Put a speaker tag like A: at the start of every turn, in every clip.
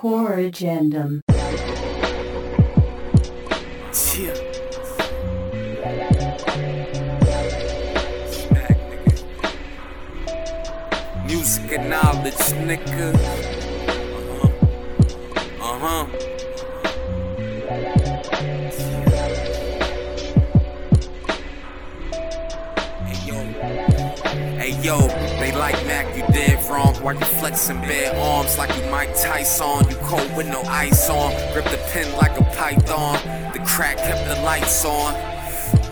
A: Core Agendum.
B: Yeah. Music and knowledge, nigga. Uh huh. Uh huh. Hey yo, hey yo, they like Mac, Why you flexing bare arms like you Mike Tyson? You cold with no ice on, grip the pen like a python. The crack kept the lights on.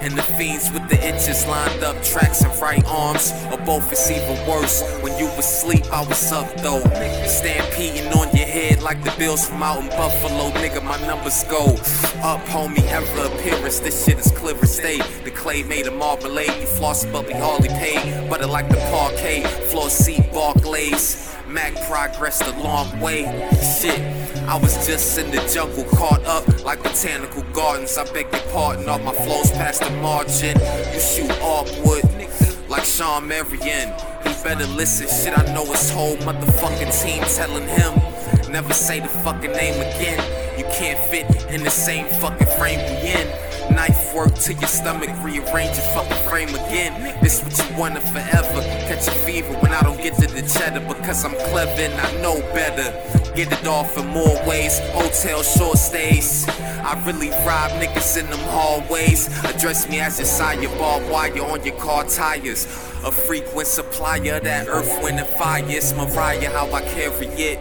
B: And the fiends with the itches lined up, tracks and right arms. Or both, is even worse. When you was asleep, I was up though. Stampeding on your head like the Bills from out in Buffalo. Nigga, my numbers go up, homie. Ever appearance, this shit is clear as day. The clay made of marmalade. You floss, but we hardly paid. Butter like the parquet, floor seat, Barclays. Mac progressed a long way. Shit, I was just in the jungle, caught up like botanical gardens. I beg your pardon, all my flows past the margin. You shoot awkward like Shawn Marion. He better listen, shit. I know his whole motherfucking team telling him never say the fucking name again. You can't fit in the same fucking frame we in. Knife work to your stomach, rearrange your fucking frame again. This what you wanted forever. Catch a fever when I don't get to the cheddar because I'm clever and I know better. Get it off in more ways, hotel short stays. I really rob niggas in them hallways. Address me as your sire, barbed wire on your car tires. A frequent supplier that earth, wind, and fire. Mariah, how I carry it.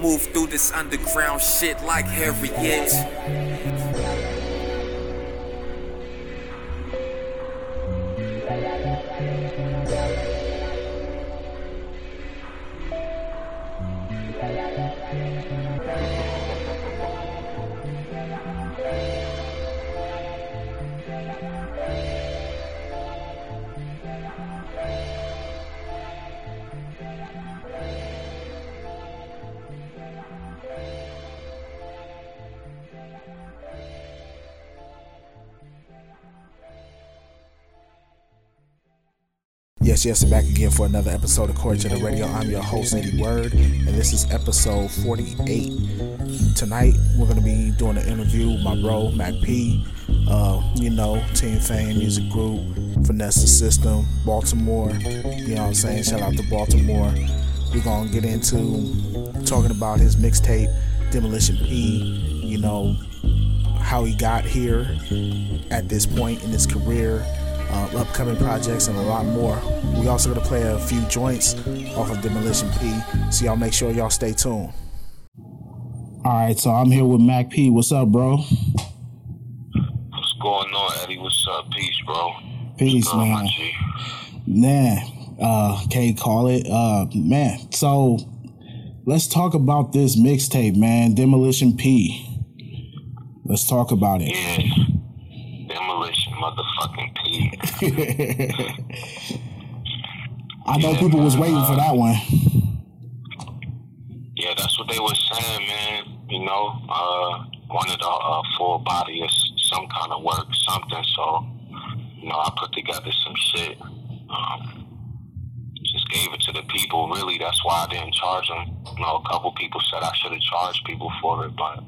B: Move through this underground shit like Harriet.
C: Yes, yes, back again for another episode of Core to the Radio. I'm your host, Eddie Word, and this is episode 48. Tonight, we're going to be doing an interview with my bro, Mac P. Uh, you know, Team Fame Music Group, Finesse the System, Baltimore. You know what I'm saying? Shout out to Baltimore. We're going to get into talking about his mixtape, Demolition P. You know, how he got here at this point in his career uh, upcoming projects, and a lot more. We also gonna play a few joints off of Demolition P, so y'all make sure y'all stay tuned. All right, so I'm here with Mac P. What's up, bro?
D: What's going on, Eddie? What's up? Peace, bro.
C: Peace,
D: What's
C: man.
D: G?
C: Man, uh, can't call it. Uh, man, so let's talk about this mixtape, man. Demolition P. Let's talk about it.
D: Yeah.
C: I know people was waiting for that one.
D: Yeah, that's what they were saying, man. You know, uh, wanted a, a full body of some kind of work, something. So, you know, I put together some shit. Um, just gave it to the people. Really, that's why I didn't charge them. You know, a couple people said I should have charged people for it, but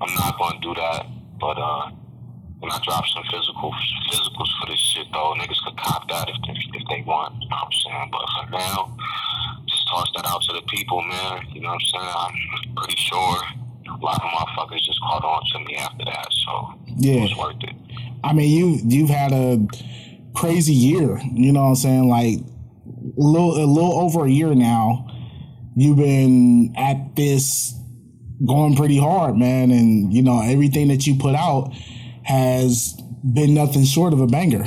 D: I'm not going to do that. But uh, when I drop some physical physicals for this shit, though, niggas could cop that if, if, if they want. You know what I'm saying? But for now, just toss that out to the people, man. You know what I'm saying? I'm pretty sure a lot of motherfuckers just caught on to me after that, so
C: Yeah.
D: it was worth it.
C: I mean, you you've had a crazy year. You know what I'm saying? Like a little a little over a year now. You've been at this going pretty hard, man, and you know everything that you put out has been nothing short of a banger.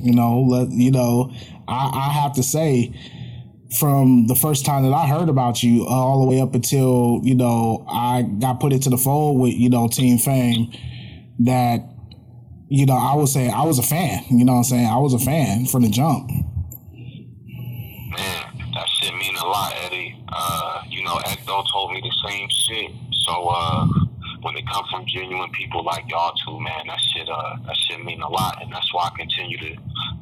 C: You know, let you know. I, I have to say, from the first time that I heard about you, uh, all the way up until you know I got put into the fold with you know Team Fame, that you know, I would say I was a fan. You know what I'm saying? I was a fan from the jump.
D: Man, that shit mean a lot, Eddie. Uh, you know, Ecto told me the same shit. So uh, when it come from genuine people like y'all two, man, that shit uh, that shit mean a lot, and that's why I continue to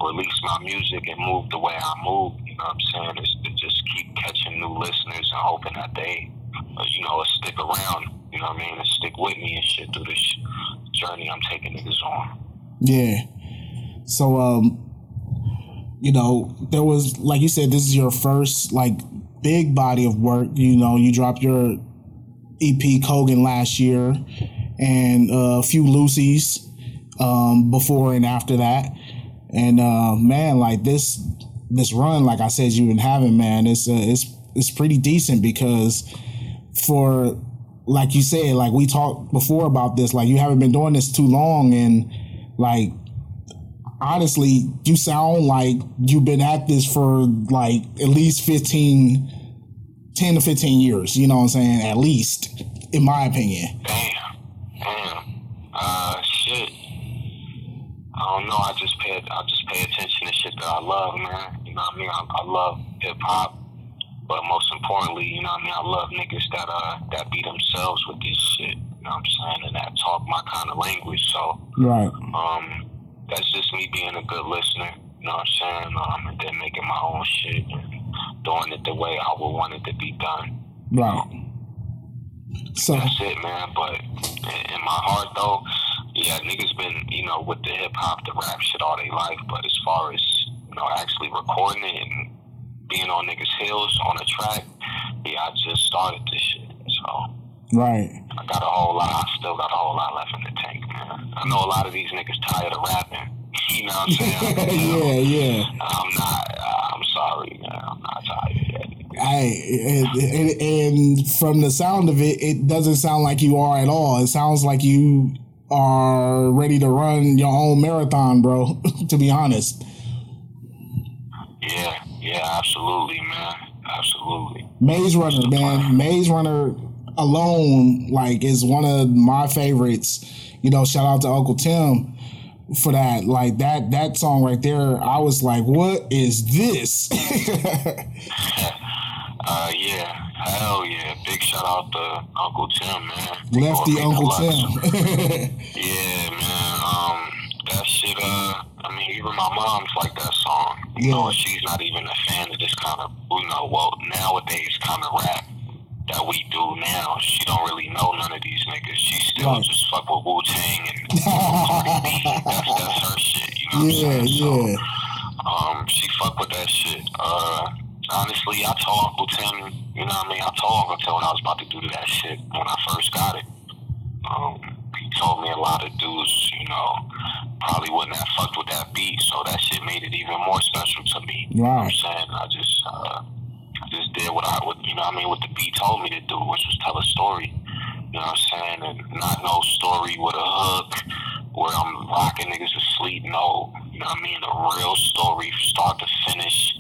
D: release my music and move the way I move. You know what I'm saying? Is to just keep catching new listeners and hoping that they uh, you know, stick around. You know what I mean? And stick with me and shit through this journey I'm taking niggas on.
C: Yeah. So, um, you know, there was like you said, this is your first like big body of work. You know, you dropped your EP Kogan last year, and uh, a few Lucy's um, before and after that. And uh, man, like this this run, like I said, you've been having, man, it's uh, it's it's pretty decent because for like you said, like we talked before about this, like you haven't been doing this too long, and like honestly, you sound like you've been at this for like at least 15, 10 to 15 years, you know what I'm saying? At least, in my opinion.
D: Damn. Damn. Uh, shit. I don't know. I just pay. I just pay attention to shit that I love, man. You know what I mean? I, I love hip hop, but most importantly, you know what I mean. I love niggas that uh that be themselves with this shit. You know what I'm saying? And that talk my kind of language. So
C: Right.
D: um, that's just me being a good listener. You know what I'm saying? Um, and then making my own shit and doing it the way I would want it to be done.
C: Right. So
D: That's it, man. But in, my heart, though, yeah, niggas been, you know, with the hip hop, the rap shit all their life. But as far as, you know, actually recording it and being on niggas' heels on a track, yeah, I just started this shit. So
C: right.
D: I got a whole lot, I still got a whole lot left in the tank, man. I know a lot of these niggas tired of rapping. You know what I'm saying? Can tell.
C: yeah, yeah.
D: I'm not, uh, I'm sorry, man. I'm not tired yet.
C: I and, and from the sound of it, it doesn't sound like you are at all. It sounds like you are ready to run your own marathon, bro. to be honest,
D: Yeah, yeah, absolutely, man. Absolutely.
C: Maze Runner, man, Maze Runner alone, like, is one of my favorites. You know, shout out to Uncle Tim for that. Like that that song right there, I was like, what is this?
D: Uh, yeah, hell yeah. Big shout out to Uncle Tim, man.
C: Lefty Uncle Tim.
D: Yeah, man. Um, that shit. Uh, I mean, even my mom's like that song. You know,
C: Yeah.
D: and she's not even a fan of this kind of, you know, well nowadays kind of rap that we do now. She don't really know none of these niggas. She still
C: Right.
D: just fuck with Wu Tang and That's that's her shit. You know what
C: yeah,
D: I'm saying? So,
C: yeah.
D: um, she fuck with that shit. Uh, honestly, I told Uncle Tim, you know what I mean? I told Uncle Tim when I was about to do to that shit when I first got it. Um, he told me a lot of dudes, you know, probably wouldn't have fucked with that beat, so that shit made it even more special to me. You know what I'm saying? I just, uh, just did what I, what, you know what I mean, what the beat told me to do, which was tell a story. You know what I'm saying? And not no story with a hook where I'm rocking niggas to sleep. No, you know what I mean? A real story, start to finish.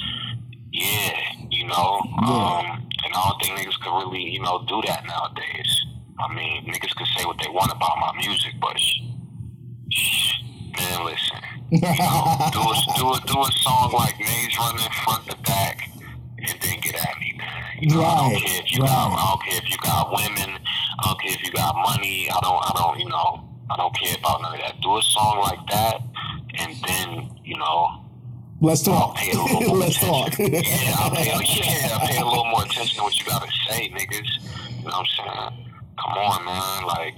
D: Yeah, you know. Um, and I don't think niggas could really, you know, do that nowadays. I mean, niggas could say what they want about my music, but sh- man, listen. You know, do a do a do a song like Maze Runner front to back, and then get at me. You know, I
C: Right,
D: don't care if you got,
C: right.
D: I don't care if you got women, I don't care if you got money. I don't, I don't, you know, I don't care about none of that. Do a song like that, and then, you know,
C: Let's
D: I'll
C: talk.
D: pay a little more
C: Let's talk.
D: yeah, I'll pay, yeah, I'll pay a little more attention to what you gotta say, niggas. You know what I'm saying? Come on, man. Like,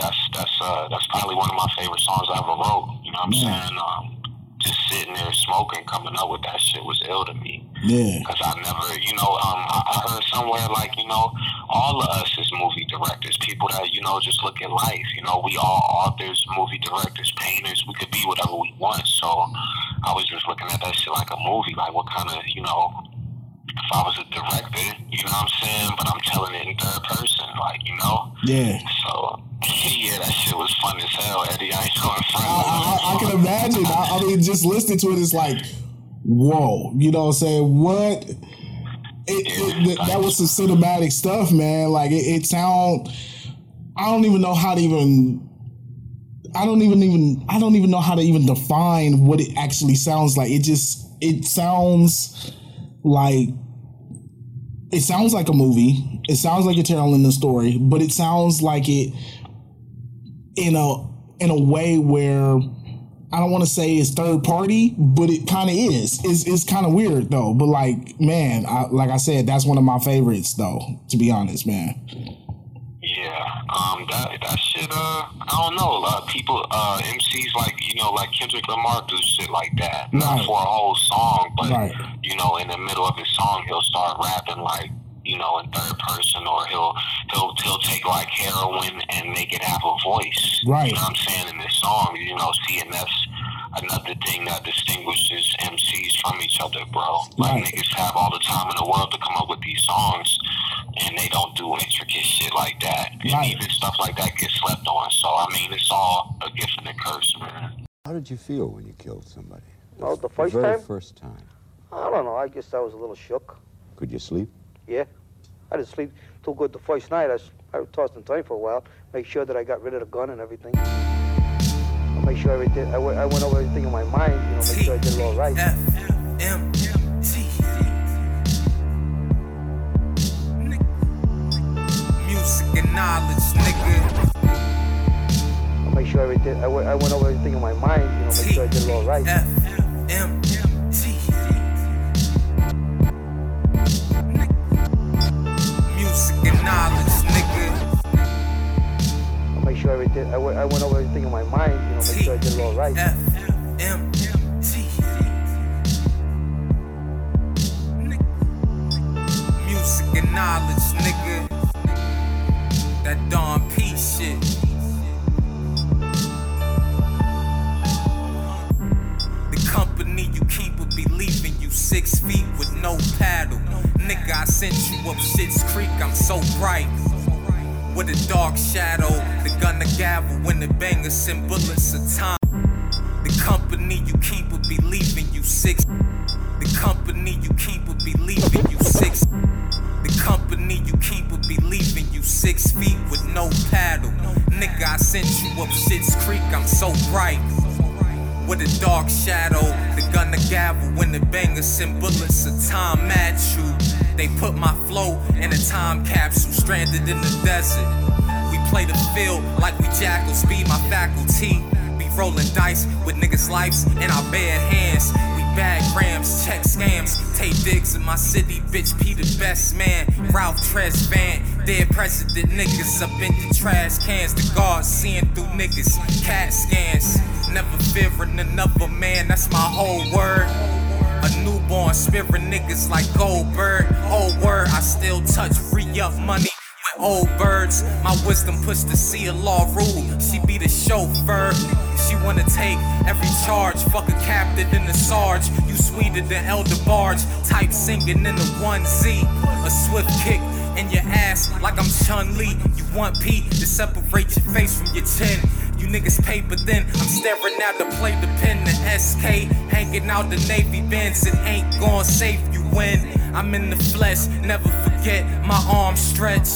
D: that's that's uh that's probably one of my favorite songs I ever wrote. You know what I'm
C: Yeah.
D: saying? Um, just sitting there smoking, coming up with that shit was ill to me.
C: Yeah.
D: Cause I never, you know, um, I, I heard somewhere like, you know, all of us as movie directors, people that you know just look at life. You know, we all authors, movie directors, painters. We could be whatever we want. So I was just looking at that shit like a movie. Like, what kind of, you know, if I was a director, you know what I'm saying? But I'm telling it in third person, like, you know.
C: Yeah.
D: So yeah, that shit was fun as hell, Eddie. I ain't going front.
C: I, I, I can imagine. I, I mean, just listening to it, it's like, whoa. You know what I'm saying? What? It, it, that was some cinematic stuff, man. Like it, it sound. I don't even know how to even. I don't even even. I don't even know how to even define what it actually sounds like. It just. It sounds like. It sounds like a movie. It sounds like you're telling the story, but it sounds like it in a in a way where I don't want to say it's third party, but it kind of is. It's it's kind of weird though. But like, man, I, like I said, that's one of my favorites though. To be honest, man.
D: Yeah, um, that that shit. Uh, I don't know. A lot of people, uh, MCs like you know, like Kendrick Lamar do shit like that, not
C: Right.
D: for a whole song, but
C: Right.
D: you know, in the middle of his song, he'll start rapping like you know in third person, or he'll he'll he'll take like heroin and make it have a voice.
C: Right.
D: You know what I'm saying in this song, you know, see, and that's another thing that distinguishes MCs from each other, bro. Like
C: Right.
D: niggas have all the time in the world to come up with these songs, and they don't do intricate shit like that. And
C: Right.
D: even stuff like that gets slept on. So I mean, it's all a gift and a curse, man.
A: How did you feel when you killed somebody?
E: Oh, the first the
A: very
E: time?
A: first time.
E: I don't know. I guess I was a little shook.
A: Could you sleep?
E: Yeah. I didn't sleep too good the first night. I, I tossed and turned for a while, make sure that I got rid of the gun and everything. I make sure everything. I I went over everything in my mind. You know, make sure I did it all right.
B: F M T. Music and knowledge, nigga.
E: I make sure everything. I I went over everything in my mind. You know, make sure I did it all right.
B: F knowledge, nigga.
E: I make sure everything. I went, I went over everything in my mind. You know, make sure I did it all right.
B: F M T. Music and knowledge, nigga. That Don P shit. The company you keep will be leaving six feet with no paddle. Nigga, I sent you up Shit's Creek, I'm so bright. With a dark shadow, the gun, the gavel, when the banger send bullets of time. The company you keep will be leaving you six. The company you keep will be leaving you six. The company you keep will be leaving you six feet with no paddle. Nigga, I sent you up Shit's Creek, I'm so bright. With a dark shadow, the gun, the gavel, when the bangers send bullets of time at you. They put my flow in a time capsule, stranded in the desert. We play the field like we jackals, be my faculty. Be rolling dice with niggas' lives in our bare hands. We bag grams, check scams, take digs in my city, bitch. P the best man. Ralph Tresvant, dead president niggas up in the trash cans. The guards seeing through niggas, cat scans. Never fearing another man, that's my whole word. A newborn spirit niggas like Goldberg. Whole word, I still touch free up money with old birds. My wisdom push the sea law rule. She be the chauffeur. She wanna take every charge. Fuck a captain in the sarge. You sweeter than Elder Barge. Type singing in the 1Z. A swift kick in your ass like I'm Chun Li. You want P to separate your face from your chin. You niggas pay, but then I'm staring at the play, the pen, the SK. Hanging out the Navy bends, it ain't gon' save you when I'm in the flesh. Never forget my arms stretch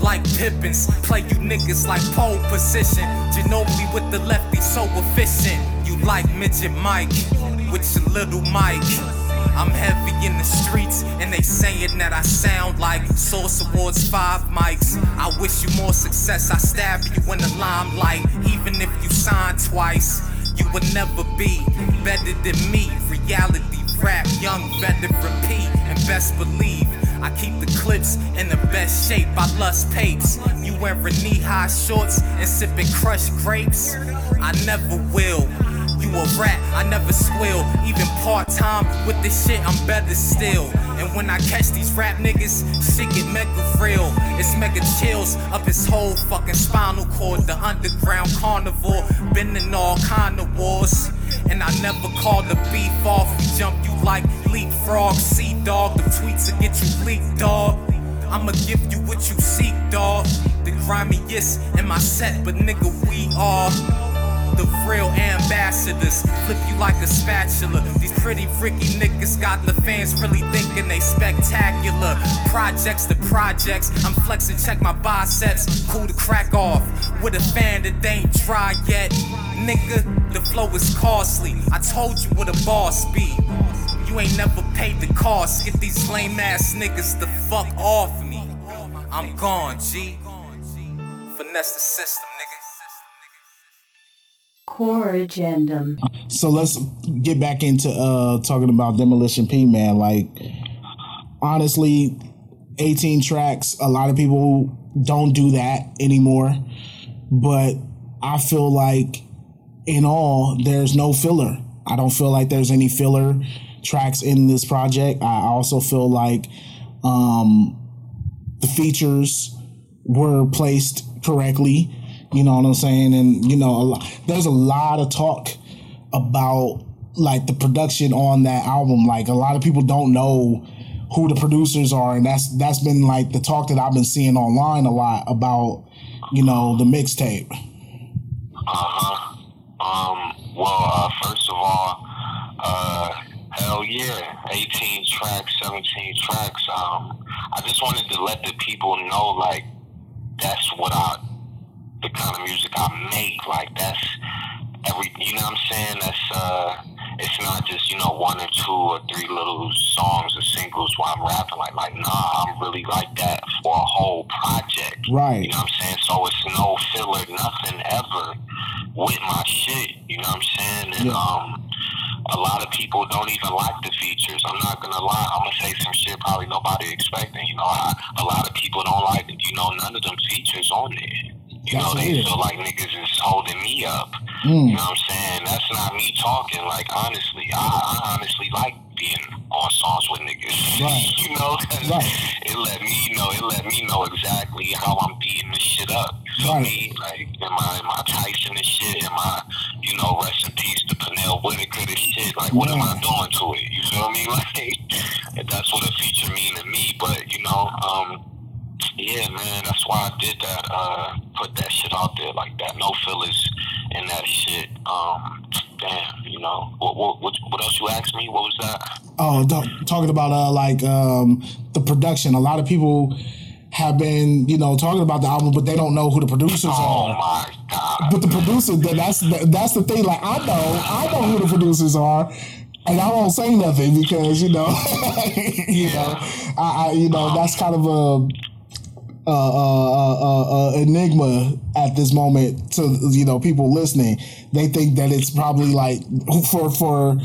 B: like Pippens. Play you niggas like pole position. Ginobili with the lefty, so efficient. You like Midget Mike with your little mic. I'm heavy in the streets, and they saying that I sound like Source Awards 5 mics. I wish you more success, I stab you in the limelight. Even if you sign twice, you would never be better than me. Reality rap, young veteran P, and best believe. I keep the clips in the best shape. I lust papes. You wearing knee high shorts and sipping crushed grapes. I never will. You a rat, I never squeal. Even part time with this shit, I'm better still. And when I catch these rap niggas, shit get mega real. It's mega chills up his whole fucking spinal cord. The underground carnivore, been in all kind of wars. And I never call the beef off. We jump you like leapfrog, sea dog. The tweets will get you leaked, dog. I'ma give you what you seek, dog. The grimiest in my set, but nigga, we are the real ambassadors. Flip you like a spatula. These pretty Ricky niggas got the fans really thinking they spectacular. Projects to projects, I'm flexing, check my biceps. Cool to crack off with a fan that ain't dry yet. Nigga, the flow is costly. I told you what a boss be. You ain't never paid the cost. Get these lame ass niggas the fuck off me. I'm gone, G. Finesse the system.
F: Core agendum.
C: So let's get back into uh talking about Demolition P man. Like honestly, 18 tracks, a lot of people don't do that anymore. But I feel like in all, there's no filler. I don't feel like there's any filler tracks in this project. I also feel like um the features were placed correctly. You know what I'm saying? And you know, a lot, there's a lot of talk about like the production on that album. Like a lot of people don't know who the producers are, and that's that's been like the talk that I've been seeing online a lot about. You know, the mixtape.
D: Uh huh. Um. Well, uh, first of all, uh, hell yeah, 18 tracks, 17 tracks. Um, I just wanted to let the people know, like, that's what I, kind of music I make. Like, that's every, you know what I'm saying? That's, uh, it's not just, you know, one or two or three little songs or singles while I'm rapping. Like, like, nah, I'm really like that for a whole project.
C: Right.
D: You know what I'm saying? So it's no filler, nothing ever with my shit. You know what I'm saying? And,
C: Yeah.
D: um, a lot of people don't even like the features. I'm not gonna lie. I'm gonna say some shit probably nobody expecting. You know, I, a lot of people don't like, you know, none of them features on there. You know, they feel like niggas is holding me up.
C: Mm.
D: You know what I'm saying? That's not me talking. Like honestly, I, I honestly like being on songs with niggas.
C: Right.
D: you know,
C: Right.
D: it let me know. It let me know exactly how I'm beating this shit up. You feel
C: Right.
D: me? Like, am I, am I Tyson and shit? Am I, you know, rest in peace to Pernell Whitaker and shit? Like, what am I doing to it? You feel me? Like, that's what a feature mean to me. But you know, um, yeah, man, that's why I did that. Uh, put that shit out there like that. No fillers in that shit. Um, damn, you know. What what what, else you asked me? What was that?
C: Oh, talking about uh like um the production. A lot of people have been you know talking about the album, but they don't know who the producers
D: Oh
C: are.
D: Oh my god.
C: But the producer, that's the, that's the thing. Like I know, I know who the producers are, and I won't say nothing because you know, you know, I, I you know that's kind of a. Uh, uh, uh, uh, enigma at this moment to you know people listening. They think that it's probably like for for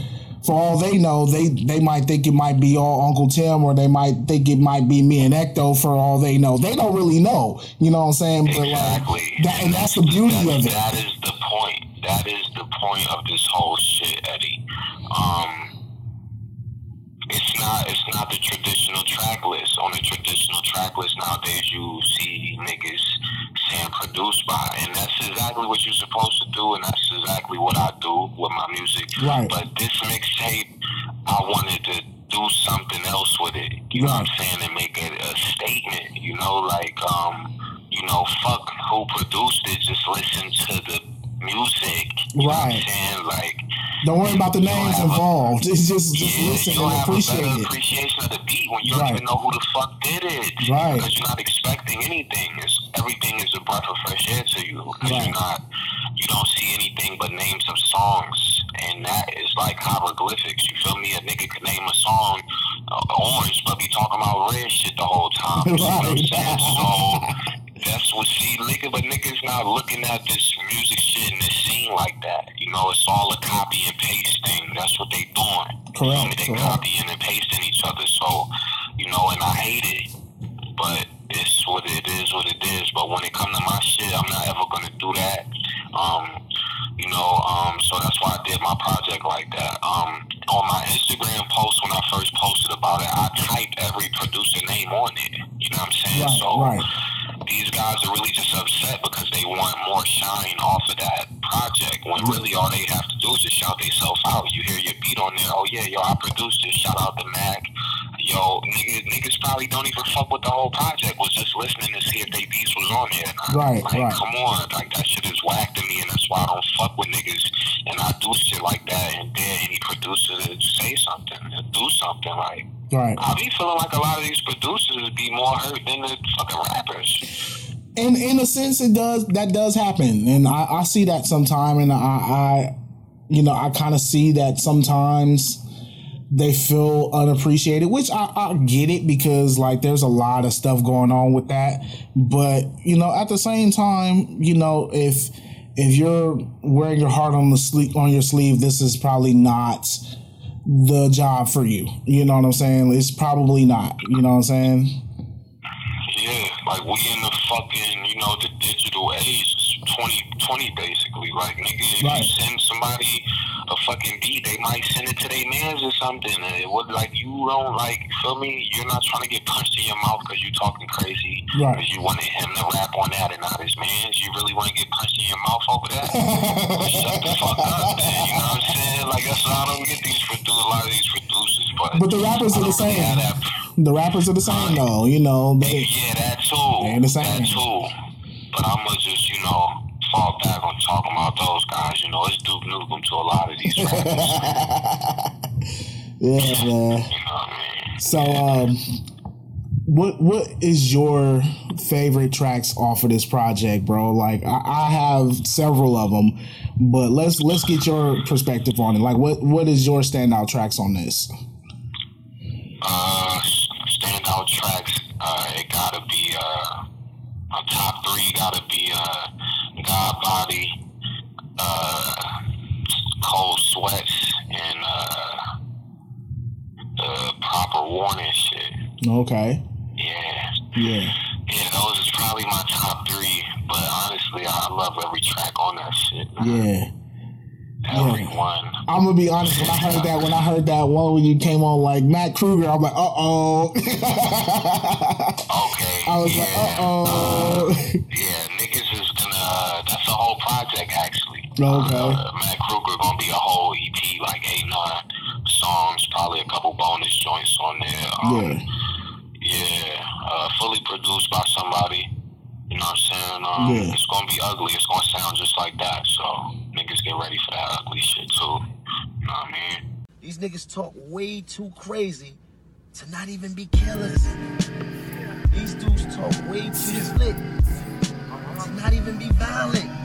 C: for all they know, they they might think it might be all Uncle Tim, or they might think it might be me and Ecto. For all they know, they don't really know. You know what I'm saying? But
D: Exactly.
C: like that, and that's the beauty
D: That-
C: of it.
D: That is the point. That is the point of this whole shit, Eddie. Um, it's not. It's not the traditional track list. On the traditional track list nowadays, you see niggas saying produced by, and that's exactly what you're supposed to do, and that's exactly what I do with my music.
C: Right.
D: But this mixtape, I wanted to do something else with it. You know what I'm saying? And make a, a statement. You know, like um, you know, fuck who produced it. Just listen to the music. You know what I'm
C: Right.
D: Like
C: Don't worry about the names
D: have a-
C: involved. It's just just
D: yeah,
C: listen and
D: have
C: appreciate
D: a
C: it.
D: appreciation of the beat when you
C: Right.
D: don't even know who the fuck did it.
C: Right.
D: Because you're not expecting anything. It's, everything is a breath of fresh air to you. Because
C: Right.
D: you're not, you don't see anything but names of songs. And that is like hieroglyphics. You feel me? A nigga could name a song uh, orange, but be talking about red shit the whole time. You know what I'm saying? So that's what see, nigga, but niggas not looking at this music shit and this scene like that. You know, it's all a copy and paste thing. That's what they doing. You feel me? They
C: correct.
D: copying and pasting each other. So, you know, and I hate it. But it's what it is, what it is. But when it come to my shit, I'm not ever gonna do that. Um, you know, um, so that's why I did my project like that. Um, on my Instagram post when I first posted about it, I typed every producer name on it. You know what I'm saying?
C: Right,
D: so
C: right.
D: These guys are really just upset because they want more shine off of that project. When really all they have to do is just shout themselves out. You hear your beat on there, oh yeah, yo, I produced this. Shout out to Mac. Yo, niggas, niggas probably don't even fuck with the whole project. Was just listening to see if they beats was on there. And I-
C: Right,
D: like,
C: right.
D: Come on, like that shit is whack to me, and that's why I don't fuck with niggas. And I do shit like that, and dare any producer to say something, to do something. Like
C: Right.
D: I be feeling like a lot of these producers be more hurt than the fucking rappers.
C: in in a sense it does that does happen and i, I see that sometime and i i you know i kind of see that sometimes they feel unappreciated which I, I get it because like there's a lot of stuff going on with that but you know at the same time you know if if you're wearing your heart on the sleeve on your sleeve, this is probably not the job for you. You know what I'm saying? It's probably not. You know what I'm saying?
D: Yeah, like we in the fucking, you know, the digital age, 2020 basically. Like nigga, if
C: Right.
D: you send somebody a fucking beat, they might send it to their mans or something. And it would like you don't like feel me. You're not trying to get punched in your mouth because you're talking crazy.
C: Right.
D: Because you wanted him to rap on that and not his mans. You really want to get punched in your mouth over that? Shut the fuck up, man. You know what I'm saying? Like that's why I don't get these producers. A lot of these producers, but
C: But the rappers are the
D: really
C: same.
D: that-
C: The rappers are the same though. You know they.
D: yeah, that too.
C: They ain't the same.
D: That too. But I'ma just, you know, fall back on talking about those guys. You know, it's Duke Nukem to a lot of these.
C: Yeah, man.
D: you know what I mean?
C: So, um, what what is your favorite tracks off of this project, bro? Like, I, I have several of them, but let's let's get your perspective on it. Like, what what is your standout tracks on this?
D: Uh, standout tracks. Uh, it gotta be uh, my top three. Gotta be uh, God Body, uh, Cold Sweats, and uh, the Proper Warning shit.
C: Okay,
D: Yeah.
C: yeah,
D: Yeah, those is probably my top three. But honestly, I love every track on that shit.
C: yeah.
D: Every
C: yeah.
D: one.
C: I'm gonna be honest. When I heard that, when I heard that one when you came on like Matt Kruger, I'm like, uh oh.
D: Okay.
C: I was
D: yeah.
C: like, uh oh.
D: Yeah, niggas is gonna. That's a whole project actually.
C: Okay.
D: Uh, Matt Kruger gonna be a whole EP, like eight, nine songs, probably a couple bonus joints on there. Um,
C: yeah,
D: Yeah, uh, fully produced by somebody. You know what I'm saying? Um,
C: Yeah.
D: It's gonna be ugly. It's gonna sound just like that. So niggas get ready for that ugly shit too. You know what I mean?
F: These niggas talk way too crazy to not even be killers. These dudes talk way too slick to not even be violent.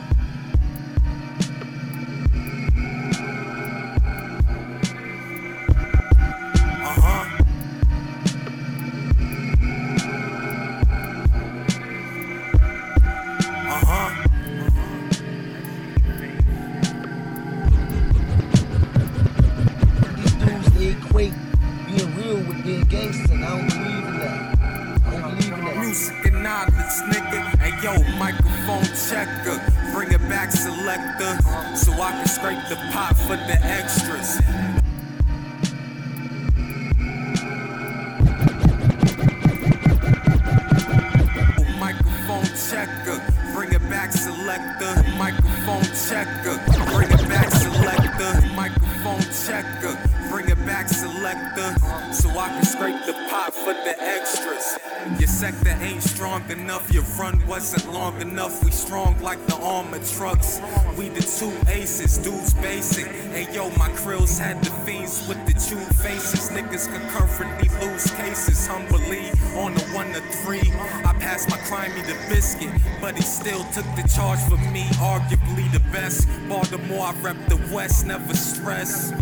F: I
B: rep the West, never stress.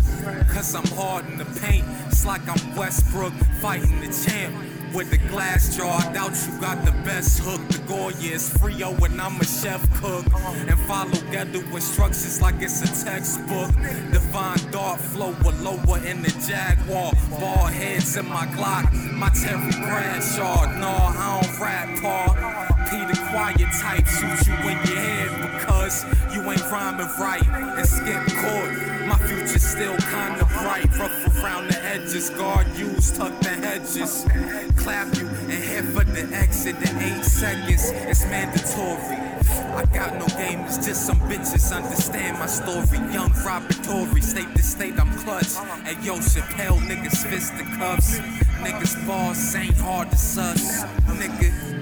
B: Cause I'm hard in the paint. It's like I'm Westbrook fighting the champ. With the glass jar, I doubt you got the best hook. The Goya is Frio and I'm a chef cook. And follow ghetto instructions like it's a textbook. Divine dart flow with lower in the Jaguar. Ball heads in my Glock. My Terry Bradshaw. No, I don't rap, Paul. Peter Quiet type shoot you in your head because you ain't rhyming right and skip court. My future's still kinda bright, rough around the edges. Guard use, tuck the hedges. Clap you and head for the exit in eight seconds. It's mandatory. I got no game, it's just some bitches. Understand my story. Young Robert Torrey, state to state, I'm clutch. Hey yo, Chappelle, niggas fist the cuffs. Niggas boss ain't hard to sus. Nigga.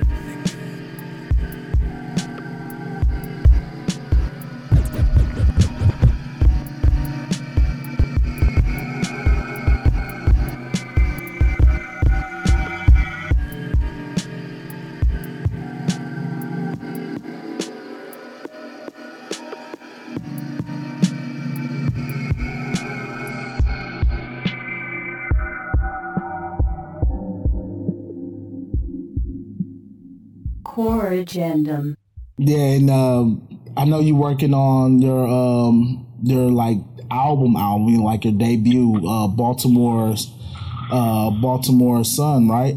G: Agendum.
C: yeah. And um, I know you're working on your um your like album album, like your debut, uh Baltimore's uh Baltimore Sun, right?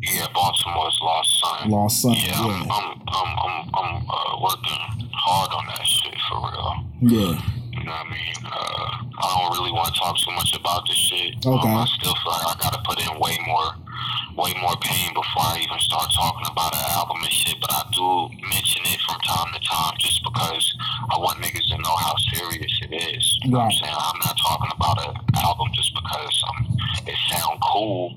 D: Yeah, Baltimore's Lost Son.
C: Lost Son,
D: Yeah, I'm. I'm, I'm, I'm, I'm uh, working hard on that shit for real.
C: Yeah.
D: You know what I mean? Uh, I don't really want to talk too much about this shit.
C: Okay.
D: Um, I still feel like I gotta put in way more, way more pain before I even start talking about an album and shit. But I do mention it from time to time just because I want niggas to know how serious it is. You know what I'm saying? I'm not talking about an album just because um, it sound cool.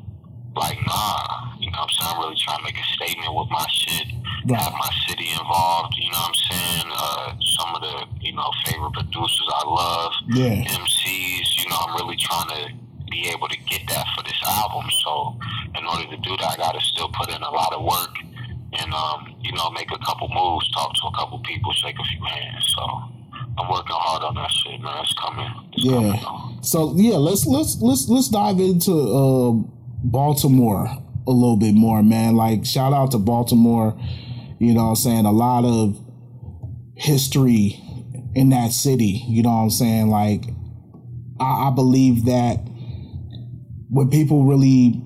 D: Like, nah. You know what I'm saying? I'm really trying to make a statement with my shit.
C: Right.
D: Have my city involved. You know what I'm saying? Uh, some of the, you know, favorite producers I love.
C: Yeah.
D: MCs, you know, I'm really trying to be able to get that for this album. So in order to do that, I got to still put in a lot of work and, um, you know, make a couple moves, talk to a couple people, shake a few hands. So I'm working hard on that shit, man. It's coming. It's coming,
C: Yeah.
D: though.
C: So yeah, let's let's let's let's dive into uh, Baltimore a little bit more, man. Like shout out to Baltimore. You know what I'm saying? A lot of history in that city. You know what I'm saying? Like I, I believe that when people really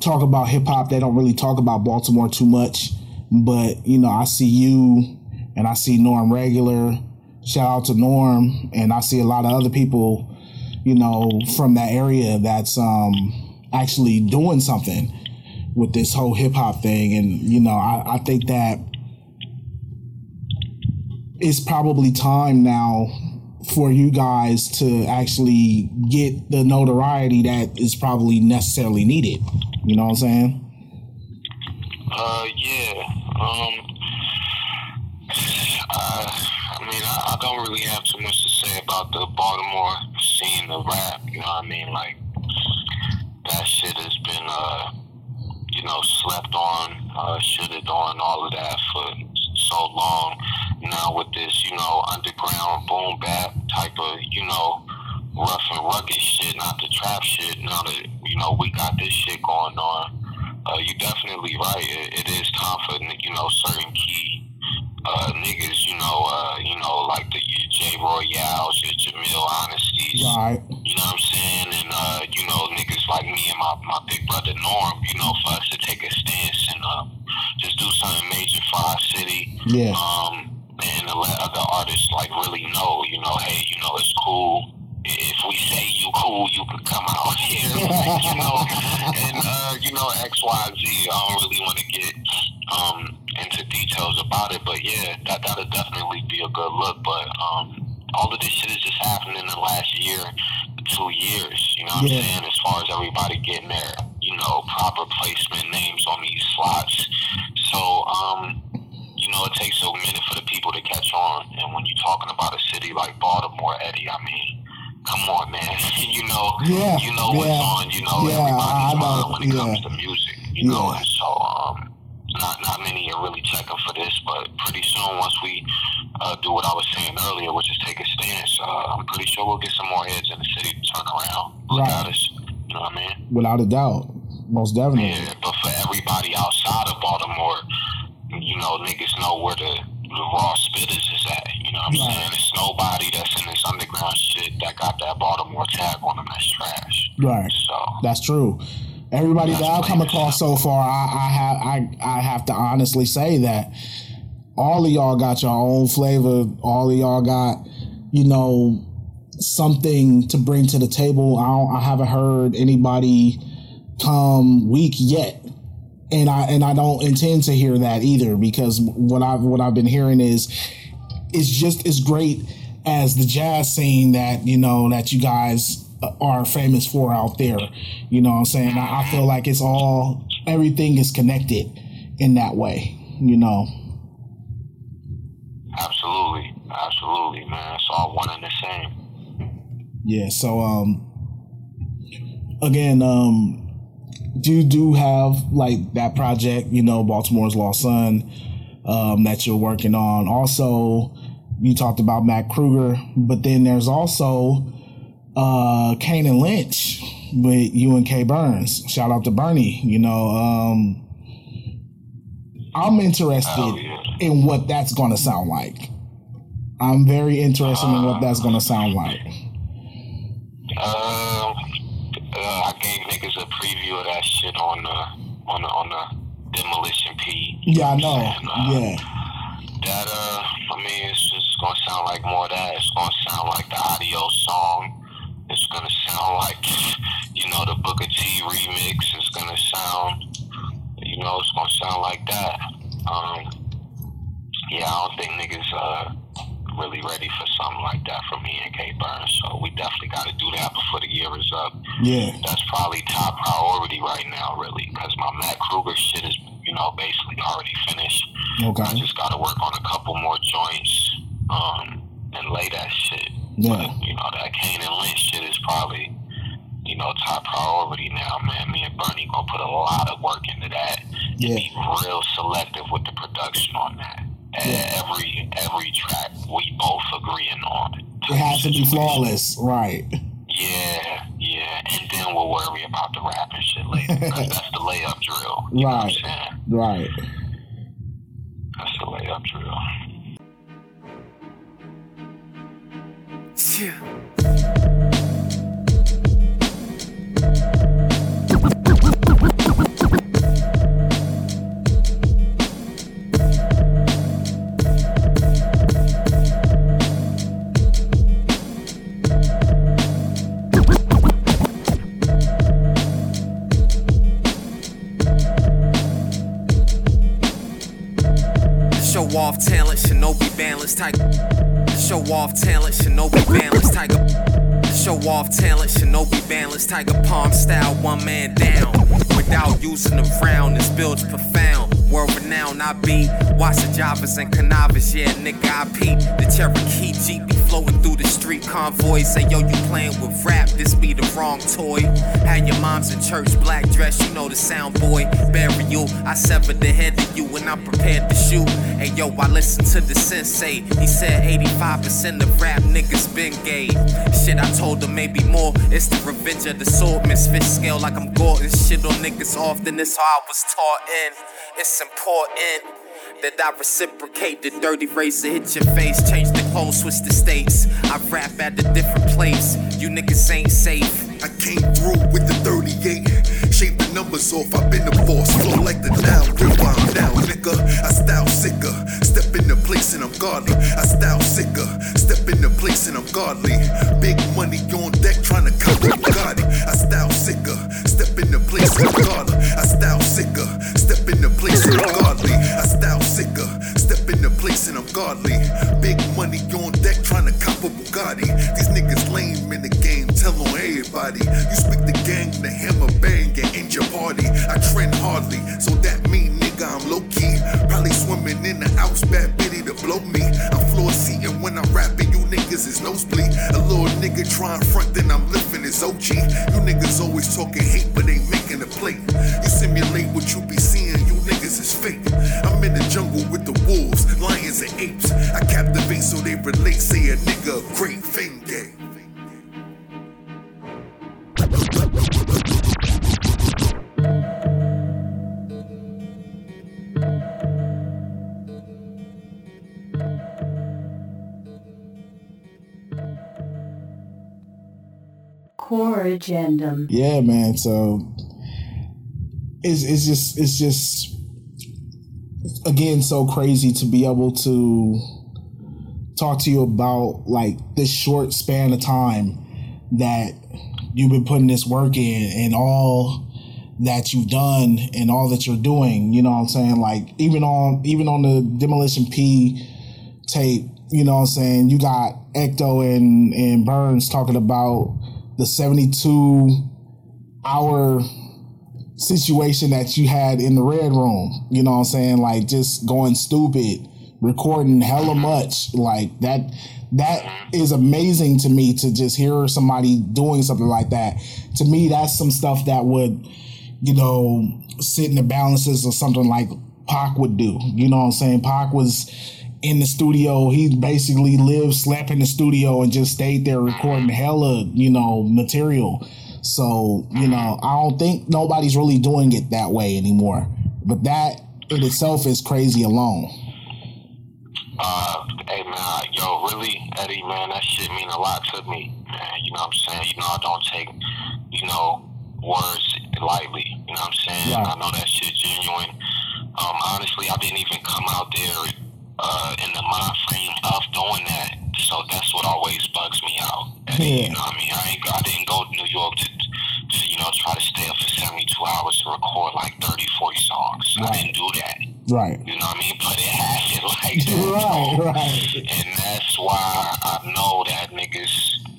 C: talk about hip hop, they don't really talk about Baltimore too much. But you know, I see you and I see Norm Regular. Shout out to Norm, and I see a lot of other people, you know, from that area that's um actually doing something with this whole hip hop thing. And you know, I, I think that it's probably time now for you guys to actually get the notoriety that is probably necessarily needed. You know what I'm saying?
D: Uh, yeah. Um, I, I mean, I, I don't really have too much to say about the Baltimore scene of rap. You know what I mean? Like, that shit has been, uh, you know, slept on, uh, shitted on, all of that for so long. Now with this, you know, underground boom bap type of, you know, rough and rugged shit, not the trap shit. Now that you know we got this shit going on, uh, you definitely right. It, it is time for you know certain key uh, niggas. You know, uh, you know, like the your J Royales, your Jamil Honesties.
C: Right.
D: You know what I'm saying? And uh, you know, niggas like me and my, my big brother Norm. You know, for us to take a stance and uh, just do something major for our city.
C: Yeah.
D: Um, You Yeah. I'm saying? As far as everybody getting their, you know, proper placement names on these slots. So um, you know, it takes a minute for the people to catch on. And when you're talking about a city like Baltimore, Eddie, I mean, come on, man. you know,
C: Yeah,
D: you know what's
C: yeah,
D: on. You know,
C: yeah,
D: everybody's mind when it comes to music. You know, and so um, not not many are really checking for this, but pretty soon once we uh, do what I was saying earlier, which is take a stance, uh, I'm pretty sure we'll get some more heads in the city to turn around, look
C: Right.
D: at us. You know what I mean?
C: Without a doubt. Most definitely.
D: Yeah, but for everybody outside of Baltimore, you know, niggas know where the, the raw spitters is at. You know what I'm
C: Right.
D: saying? It's nobody that's in this underground shit that got that Baltimore tag on them that's trash.
C: Right.
D: So,
C: That's true. Everybody that I've come across so far, I, I have I I have to honestly say that all of y'all got your own flavor. All of y'all got, you know, something to bring to the table. I I haven't heard anybody come weak yet. And I and I don't intend to hear that either because what I've what I've been hearing is it's just as great as the jazz scene that you know that you guys are famous for out there. You know what I'm saying? I, I feel like it's all everything is connected in that way. You know.
D: absolutely. Absolutely, man. It's all one and the.
C: Yeah. So um, again, um, you do have like that project, you know, Baltimore's Lost Son, um, that you're working on. Also, you talked about Matt Kruger, but then there's also uh Kane and Lynch with you and K Burns. Shout out to Bernie. You know, um I'm interested
D: Hell yeah.
C: in what that's gonna sound like. I'm very interested in what that's gonna sound like.
D: Um, uh, I gave niggas a preview of that shit on the on the on the demolition P.
C: Yeah, I know.
D: Uh,
C: Yeah,
D: That uh, I mean, it's just gonna sound like more of that. It's gonna sound like the audio song. It's gonna sound like, you know, the Booker T remix. It's gonna sound, you know, it's gonna sound like that. Um, yeah, I don't think niggas uh really ready for something like that from me and K Burns. So we definitely got to do that before the year is up.
C: yeah,
D: That's probably top priority right now, really, because my Matt Kruger shit is, you know, basically already finished. I
C: okay,
D: just got to work on a couple more joints um, and lay that shit.
C: yeah,
D: You know, that Kane and Lynch shit is probably, you know, top priority now, man. Me and Bernie gonna put a lot of work into that and
C: Yeah.
D: be real selective with the production on that.
C: Yeah.
D: Every every track we both agreeing on.
C: it has to be flawless, right?
D: Yeah, yeah, and then we'll worry about the rap and shit later. 'cause that's the layup drill. You know what I'm
C: Right. Right.
D: That's the layup drill.
B: Yeah. Toy. Had your mom's in church, black dress, you know the sound boy. Bury you, I severed the head of you when I'm prepared to shoot. Hey, yo, I listen to the sensei. He said 85% of rap niggas been gay. Shit, I told him maybe more. It's the revenge of the swordman's fist scale, like I'm Gordon. Shit on niggas often, this how I was taught in. It's important that I reciprocate the dirty razor hit your face, change the clothes, switch the states. I rap at a different place. You niggas ain't safe.
G: I came through with the 38. Shave the numbers off, I've been the boss. Flow like the now, rewind now, nigga. I style sicker. Step in the place and I'm godly. I style sicker. Step in the place and I'm godly. Big money on deck trying to cover Bugatti. I style sicker. Step in the place and I'm godly. I style sicker. Step in the place and I'm godly. I style sicker. Step in the place and I'm godly. Big money on deck trying to cop a Bugatti. These niggas lame in the game, tell on everybody. You speak the gang, the hammer bang, and end your party. I trend hardly, so that mean nigga I'm low key. Probably swimming in the outs, bad bitty to blow me. I'm floor seating when I'm rapping, you niggas is nosebleed. A little nigga trying front, then I'm lifting his OG. You niggas always talking hate, but ain't making a plate. You simulate what you be seeing, you niggas is fake. I'm in the jungle with the wolves, lions, and apes. I captivate so they relate, say a nigga great thing
H: Core agendum.
C: Yeah, man. So it's it's just it's just again so crazy to be able to talk to you about like this short span of time that you've been putting this work in and all that you've done and all that you're doing. You know what I'm saying? Like even on even on the demolition P tape, you know what I'm saying, you got Ecto and, and Burns talking about the 72 hour situation that you had in the red room. You know what I'm saying? Like just going stupid, recording hella mm-hmm. much. Like that that is amazing to me to just hear somebody doing something like that. To me, that's some stuff that would, you know, sit in the balances or something like Pac would do. You know what I'm saying? Pac was in the studio. He basically lived, slept in the studio, and just stayed there recording hella, you know, material. So, you know, I don't think nobody's really doing it that way anymore. But that in itself is crazy alone.
D: Hey man, yo, really, Eddie, man, that shit mean a lot to me, man. You know what I'm saying? You know, I don't take, you know, words lightly. You know what I'm saying?
C: Right.
D: I know that shit genuine. Um, honestly, I didn't even come out there uh, in the mind frame of doing that. So that's what always bugs me out. Eddie,
C: Yeah.
D: You know what I mean? I ain't, I didn't go to New York to, to, you know, try to stay up for 72 hours to record like 30, 40 songs. I didn't do that.
C: Right.
D: You know what I mean? But it happened like that.
C: Right,
D: So-
C: right.
D: and that's why I know that niggas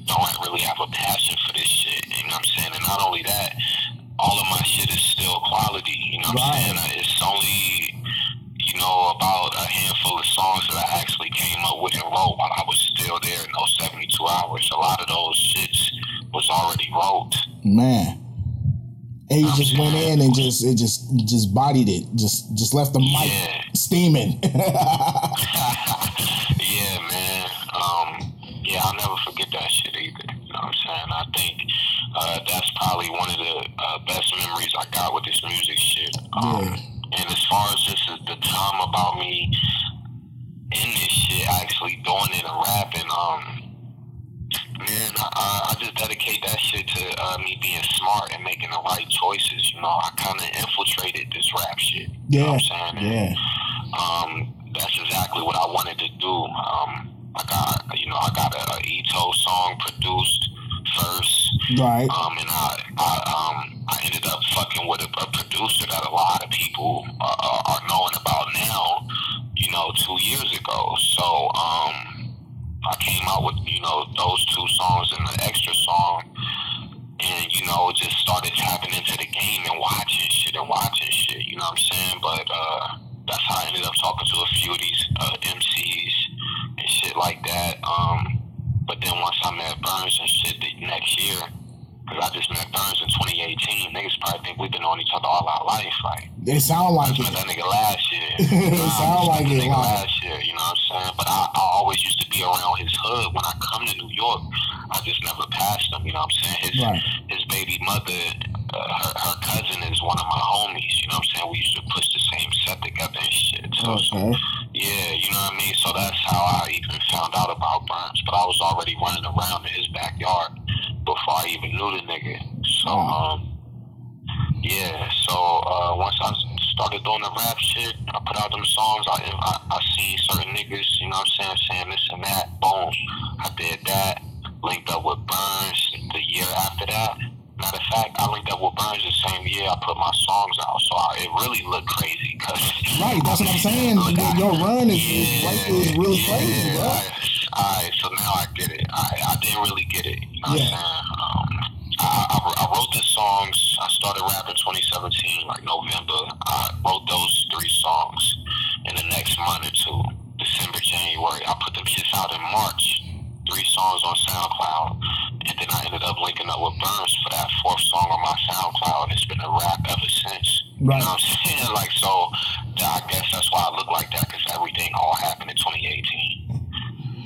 D: don't really have a passion for this shit. You know what I'm saying? And not only that, all of my shit is still quality. You know what
C: Right.
D: I'm saying? It's only, you know, about a handful of songs that I actually came up with and wrote while I was still there in those 72 hours. A lot of those shits was already wrote.
C: Man. And you just went in and just it just just bodied it. Just just left the mic
D: Yeah.
C: steaming.
D: yeah, man. Um, yeah, I'll never forget that shit either. You know what I'm saying? I think uh, that's probably one of the uh, best memories I got with this music shit. Um,
C: Yeah.
D: And as far as just the time about me in this shit, actually doing it and rapping, um, man, I- I, I just dedicate that shit to uh, me being smart and making the right choices. You know, I kind of infiltrated this rap shit. You know
C: yeah.
D: what I'm saying? And,
C: Yeah.
D: um, that's exactly what I wanted to do. Um, I got, you know, I got a, a Ito song produced first,
C: Right.
D: um, and I, I, um, I ended up fucking with a, a producer that a lot of people uh, are are knowing about now. You know, two years ago. So, um, I came out with, you know, those two songs and the extra song, and you know, just started tapping into the game and watching shit and watching shit. You know what I'm saying? But uh, that's how I ended up talking to a few of these uh, MCs and shit like that. Um, but then once I met Burns and shit the next year, because I just met Burns in 2018, niggas probably think we've been on each other all our life. Like,
C: It sound like it.
D: that nigga last year.
C: It
D: Nah,
C: sound like
D: that
C: it,
D: nigga
C: like-
D: last year, you know what I'm saying? But I, I always used to be around his hood. When I come to New York, I just never passed him, you know what I'm saying? His,
C: Right.
D: his baby mother, uh, her, her cousin is one of my homies, you know what I'm saying? We used to push the same set together and shit. So, so
C: Okay.
D: yeah, you know what I mean? So that's how I even found out about Burns. But I was already running around in his backyard before I even knew the nigga. So, um, yeah, so uh, once I started doing the rap shit, I put out them songs. I, I I seen certain niggas, you know what I'm saying, saying this and that. Boom, I did that. Linked up with Burns the year after that. Matter of fact, I linked up with Burns the same year I put my songs out. So I, it really looked crazy. Cause
C: Right, that's what I'm saying. Your run is, is right there is really crazy,
D: yeah,
C: bro.
D: Alright, so now I get it. I, I didn't really get it. You know
C: Yeah.
D: what I'm saying? Um, I, I, I wrote the songs. I started rapping 2017, like November. I wrote those three songs in the next month or two, December, January. I put them shits out in March. Three songs on SoundCloud, and then I ended up linking up with Burns for that fourth song on my SoundCloud. And it's been a rap ever since.
C: Right.
D: You know what I'm saying? Like so, I guess that's why I look like that because everything all happened in 2018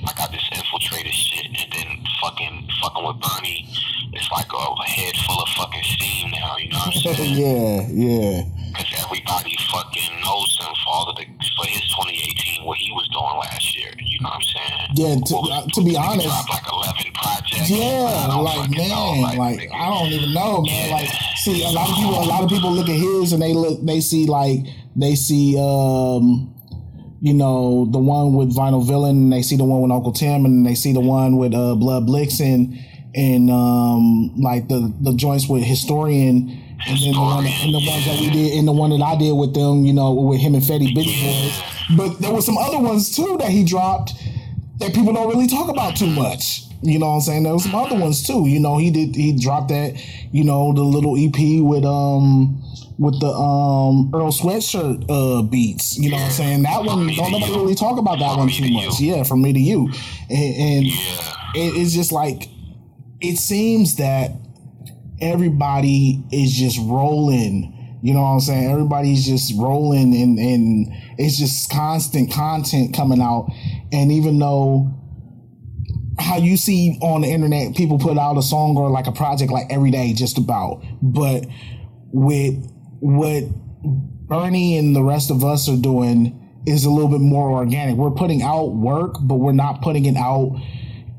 D: like I just infiltrated shit and then fucking fucking with Bernie it's like a head full of fucking steam now, you know what I'm saying?
C: yeah, yeah.
D: Because everybody fucking knows him for all of the for his 2018 what he was doing last year, you know what I'm saying?
C: Yeah, to-
D: was-
C: uh, to be honest-
D: dropped like 11 projects.
C: Yeah, like
D: fucking know,
C: man, like. I don't even know, man.
D: Yeah.
C: Like, see, a lot of people, a lot of people look at his and they look, they see like they see, um, you know, the one with Vinyl Villain, and they see the one with Uncle Tim, and they see the one with uh, Blood Blixen, and um, like the the joints with Historian. And then the one, and the ones that we did, and the one that I did with them, you know, with him and Fetty Big Boys. But there were some other ones too that he dropped that people don't really talk about too much. You know what I'm saying? There was some other ones too. You know, he did he dropped that, you know, the little EP with um with the um Earl Sweatshirt uh beats. You know what I'm saying? That one don't nobody
D: you.
C: really talk about that
D: From
C: one too
D: to
C: much.
D: you.
C: Yeah, from me to you. And, and
D: Yeah.
C: it, it's just like it seems that everybody is just rolling. You know what I'm saying? Everybody's just rolling and, and it's just constant content coming out. And even though how you see on the internet people put out a song or like a project like every day just about, but with what Bernie and the rest of us are doing is a little bit more organic. We're putting out work, but we're not putting it out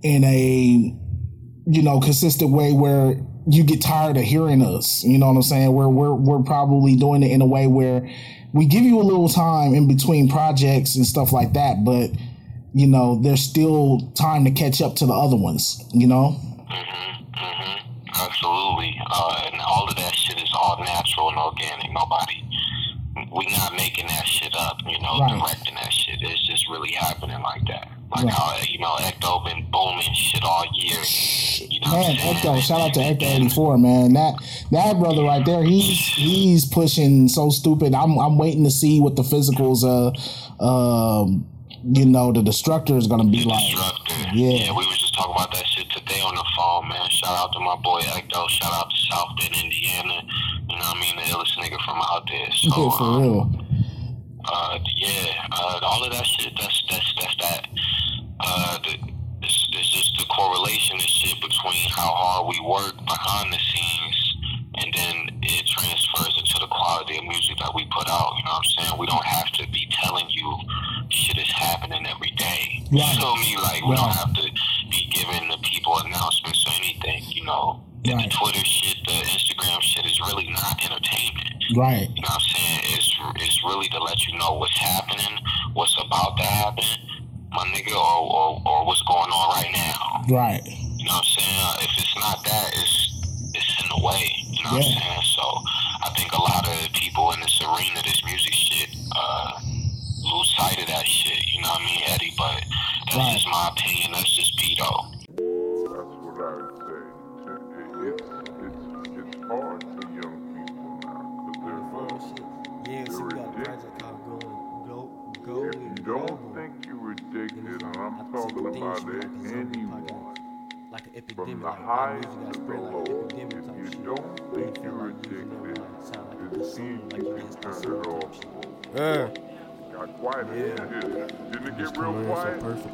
C: in a you know consistent way where you get tired of hearing us. You know what I'm saying? We're we're we're probably doing it in a way where we give you a little time in between projects and stuff like that, but you know, there's still time to catch up to the other ones, you know?
D: Mm-hmm, mm-hmm. Absolutely. Uh, and all of that shit is all natural and organic. Nobody, we not making that shit up, you know,
C: Right.
D: directing that shit. It's just really happening like that. Like
C: Right.
D: how, you know, Ecto been booming shit all year. You know
C: Man, Ecto, shout out to Ecto eighty four, man. That that brother right there, he's he's pushing so stupid. I'm I'm waiting to see what the physicals uh um you know the destructor is gonna be like.
D: Destructor.
C: Yeah.
D: we was just talking about that shit today on the phone, man. Shout out to my boy Ecto. Shout out to South Bend, Indiana. You know what I mean? The illest nigga from out there. So,
C: Yeah, for
D: um,
C: real.
D: Uh, yeah, uh, all of that shit. That's that's that's that. Uh, the, it's, it's just the correlation and shit between how hard we work behind the scenes, and then it transfers into the quality of music that we put out. You know what I'm saying? We don't have to be telling you shit is happening every day.
C: Right.
D: You feel me? Like we
C: Right.
D: don't have to be giving the people announcements or anything. You know, the,
C: Right.
D: the Twitter shit, the Instagram shit is really not entertainment.
C: Right.
D: You know what I'm saying? It's it's really to let you know what's happening, what's about to happen, my nigga, or, or, or what's going on right now.
C: Right.
D: You know what I'm saying? If it's not that, it's it's in the way. You know what I'm saying?
I: It
J: Just
I: get real
J: come in so perfect.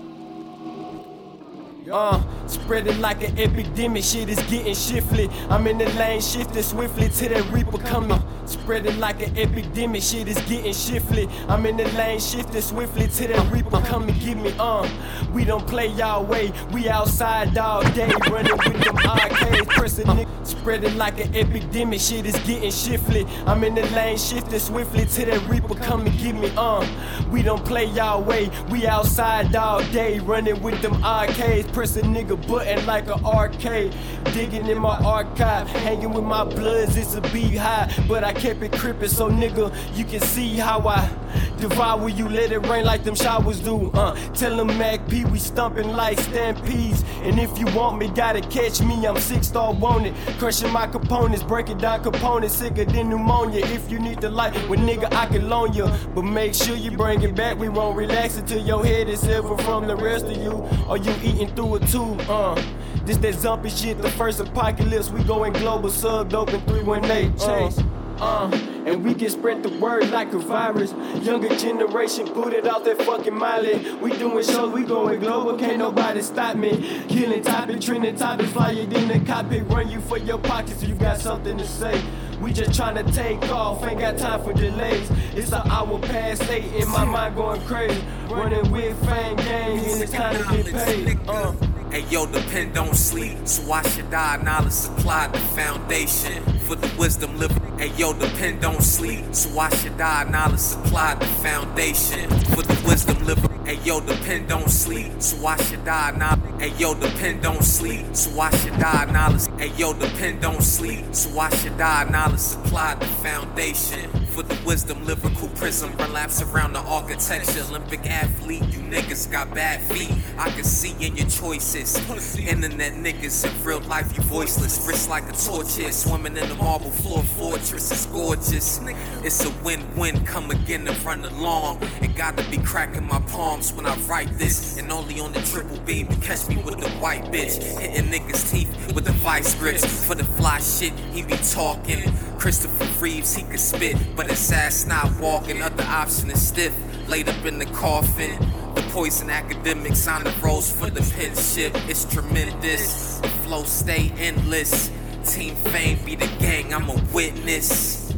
J: Uh, spreading like an epidemic, shit is getting shifty. I'm in the lane, shifting swiftly to that reaper coming. Spreading like an epidemic, shit is getting shifty. I'm in the lane, shifting swiftly to that reaper coming. Give me, um, we don't play y'all way. We outside all day, running with them arcades, pressing niggas. Spreading like an epidemic, shit is getting shifty. I'm in the lane, shifting swiftly to that reaper coming. Give me, um, we don't play y'all way. We outside all day, running with them arcades, pressing nigga button like an arcade. Digging in my archive, hanging with my bloods, it's a beehive. But I kept it crippin', so nigga, you can see how I devour you, let it rain like them showers do. Uh, tell them Mac P, we stumping like stampedes. And if you want me, gotta catch me, I'm six star wanted. Crushing my components, breaking down components, sicker than pneumonia. If you need the light, well, nigga, I can loan you. But make sure you bring it back, we won't relax until your head is silver from the rest of you. Or you eating through a tube, uh. This that zumpy shit, the first apocalypse, we going global, sub dope open 318 chase. Uh, and we can spread the word like a virus. Younger generation it out that fucking mileage. We doing shows, we going global, can't nobody stop me. Killing topic, trending topics, fly it in the cockpit, run you for your pockets you got something to say. We just trying to take off, ain't got time for delays. It's an hour past eight, in my mind going crazy. Running with fame gang, and it's time to get paid. Uh.
B: Hey yo, the pen don't sleep, so why should I knowledge supply the foundation for the wisdom living? Hey yo, the pen don't sleep, so why should I knowledge supply the foundation for the wisdom living? Hey yo, the pen don't sleep, so why should I not? Hey yo, the pen don't sleep, so why should I knowledge? Hey yo, the pen don't sleep, so why should I knowledge supply the foundation for the wisdom lyrical prism relapse around the architecture. Olympic athlete you niggas got bad feet. I can see in your choices. Internet niggas in real life you voiceless. Wrist like a torch here swimming in the marble floor. Fortress It's gorgeous. It's a win-win come again and run along. It gotta be cracking my palms when i write this. And only on the triple beam you catch me with the white bitch. Hitting niggas teeth with the vice grips. For the fly shit he be talking. Christopher Reeves, he could spit, but his ass not walking. Other option is stiff, laid up in the coffin. The poison academics on the rose for the pin ship. It's tremendous. The flow stay endless. Team fame be the gang, I'm a witness.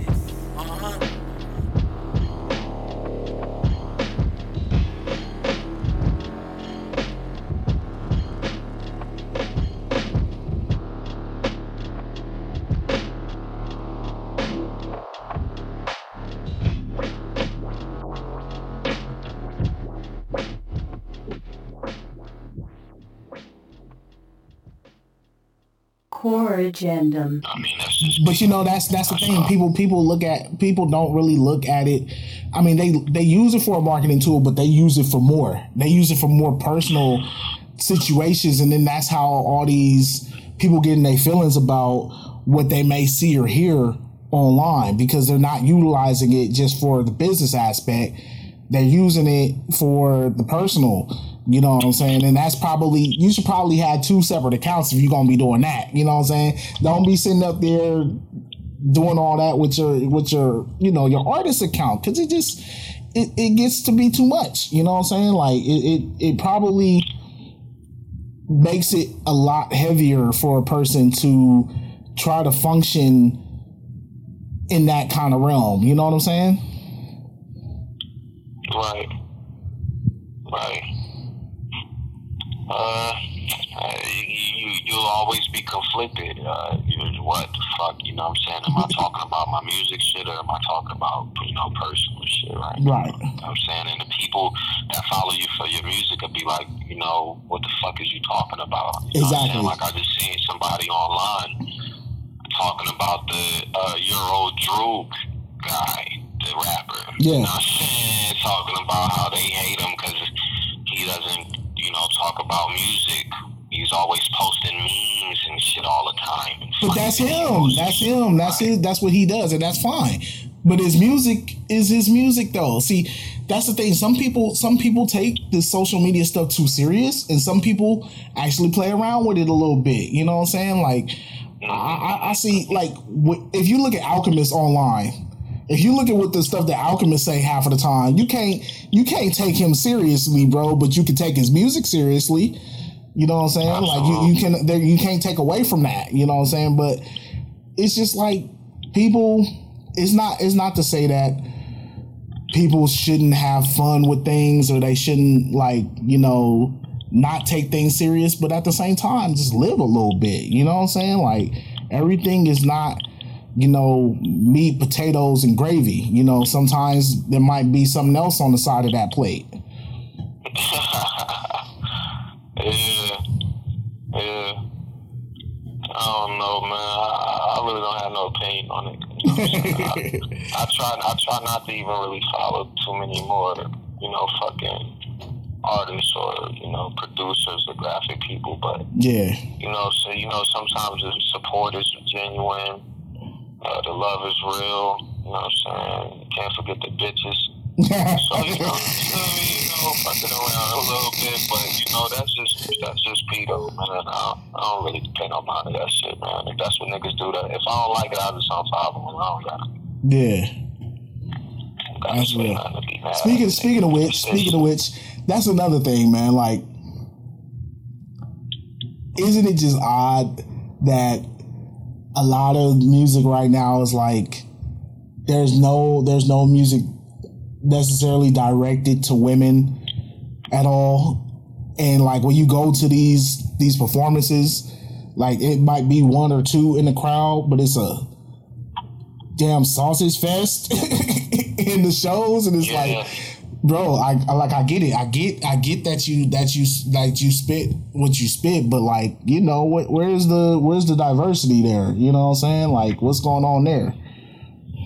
B: Uh huh.
H: Core Agendum.
D: I mean, that's just.
C: But you know that's that's the thing. People people look at people don't really look at it. I mean they they use it for a marketing tool, but they use it for more. They use it for more personal situations, and then that's how all these people getting their feelings about what they may see or hear online because they're not utilizing it just for the business aspect. They're using it for the personal. You know what I'm saying? And that's probably you should probably have two separate accounts if you're gonna be doing that. You know what I'm saying? Don't be sitting up there doing all that with your with your you know your artist account because it just it, it gets to be too much. You know what I'm saying? Like it it, it probably makes it a lot heavier for a person to try to function in that kind of realm. You know what I'm saying?
D: Right. Right. Uh, uh, you, you'll always be conflicted. Uh, you, what the fuck, you know what I'm saying? Am I talking about my music shit or am I talking about, you know, personal shit, right?
C: Right.
D: You know what I'm saying? And the people that follow you for your music will be like, you know, what the fuck is you talking about? You know
C: Exactly.
D: Like I just seen somebody online talking about the uh, Your Old Droog guy, the rapper.
C: Yeah.
D: You know what I'm saying? Talking about how they hate him because he doesn't, you know, talk about music. He's always posting memes and shit all the time.
C: But that's him. That's him. That's his. That's what he does, and that's fine. But his music is his music, though. See, that's the thing. Some people, some people take the social media stuff too serious, and some people actually play around with it a little bit. You know what I'm saying? Like, I, I, I see. Like, if you look at Alchemist online, if you look at what the stuff that Alchemist say half of the time, you can't, you can't take him seriously, bro. But you can take his music seriously. You know what I'm saying? Like you, you can there, you can't take away from that. You know what I'm saying? But it's just like people. It's not. It's not to say that people shouldn't have fun with things or they shouldn't like you know not take things serious. But at the same time, just live a little bit. You know what I'm saying? Like everything is not. You know, meat, potatoes, and gravy. You know, sometimes there might be something else on the side of that plate.
D: Yeah, yeah. I don't know, man. I, I really don't have no opinion on it. You know I'm? I, I try. I try not to even really follow too many more, you know, fucking artists or you know producers or graphic people. But
C: Yeah.
D: you know, so you know, sometimes the support is genuine. Uh, the love is real. You know what I'm saying? Can't forget the bitches. so you know, you know, you know, fucking around a little bit, but you know, that's just that's just Peter, man. I, I don't really pay no mind to that shit, man. If that's what niggas do, that if I don't like it, I just unfollow them. I don't got
C: Yeah.
D: got
C: That's real.
D: nothing to be mad.
C: Speaking speaking of which, speaking of which, that's another thing, man. Like, isn't it just odd that a lot of music right now is like there's no there's no music necessarily directed to women at all, and like when you go to these these performances, like it might be one or two in the crowd, but it's a damn sausage fest in the shows, and it's like, bro, I, I like I get it, I get I get that you that you like you spit what you spit, but like you know what where's the where's the diversity there? You know what I'm saying? Like what's going on there?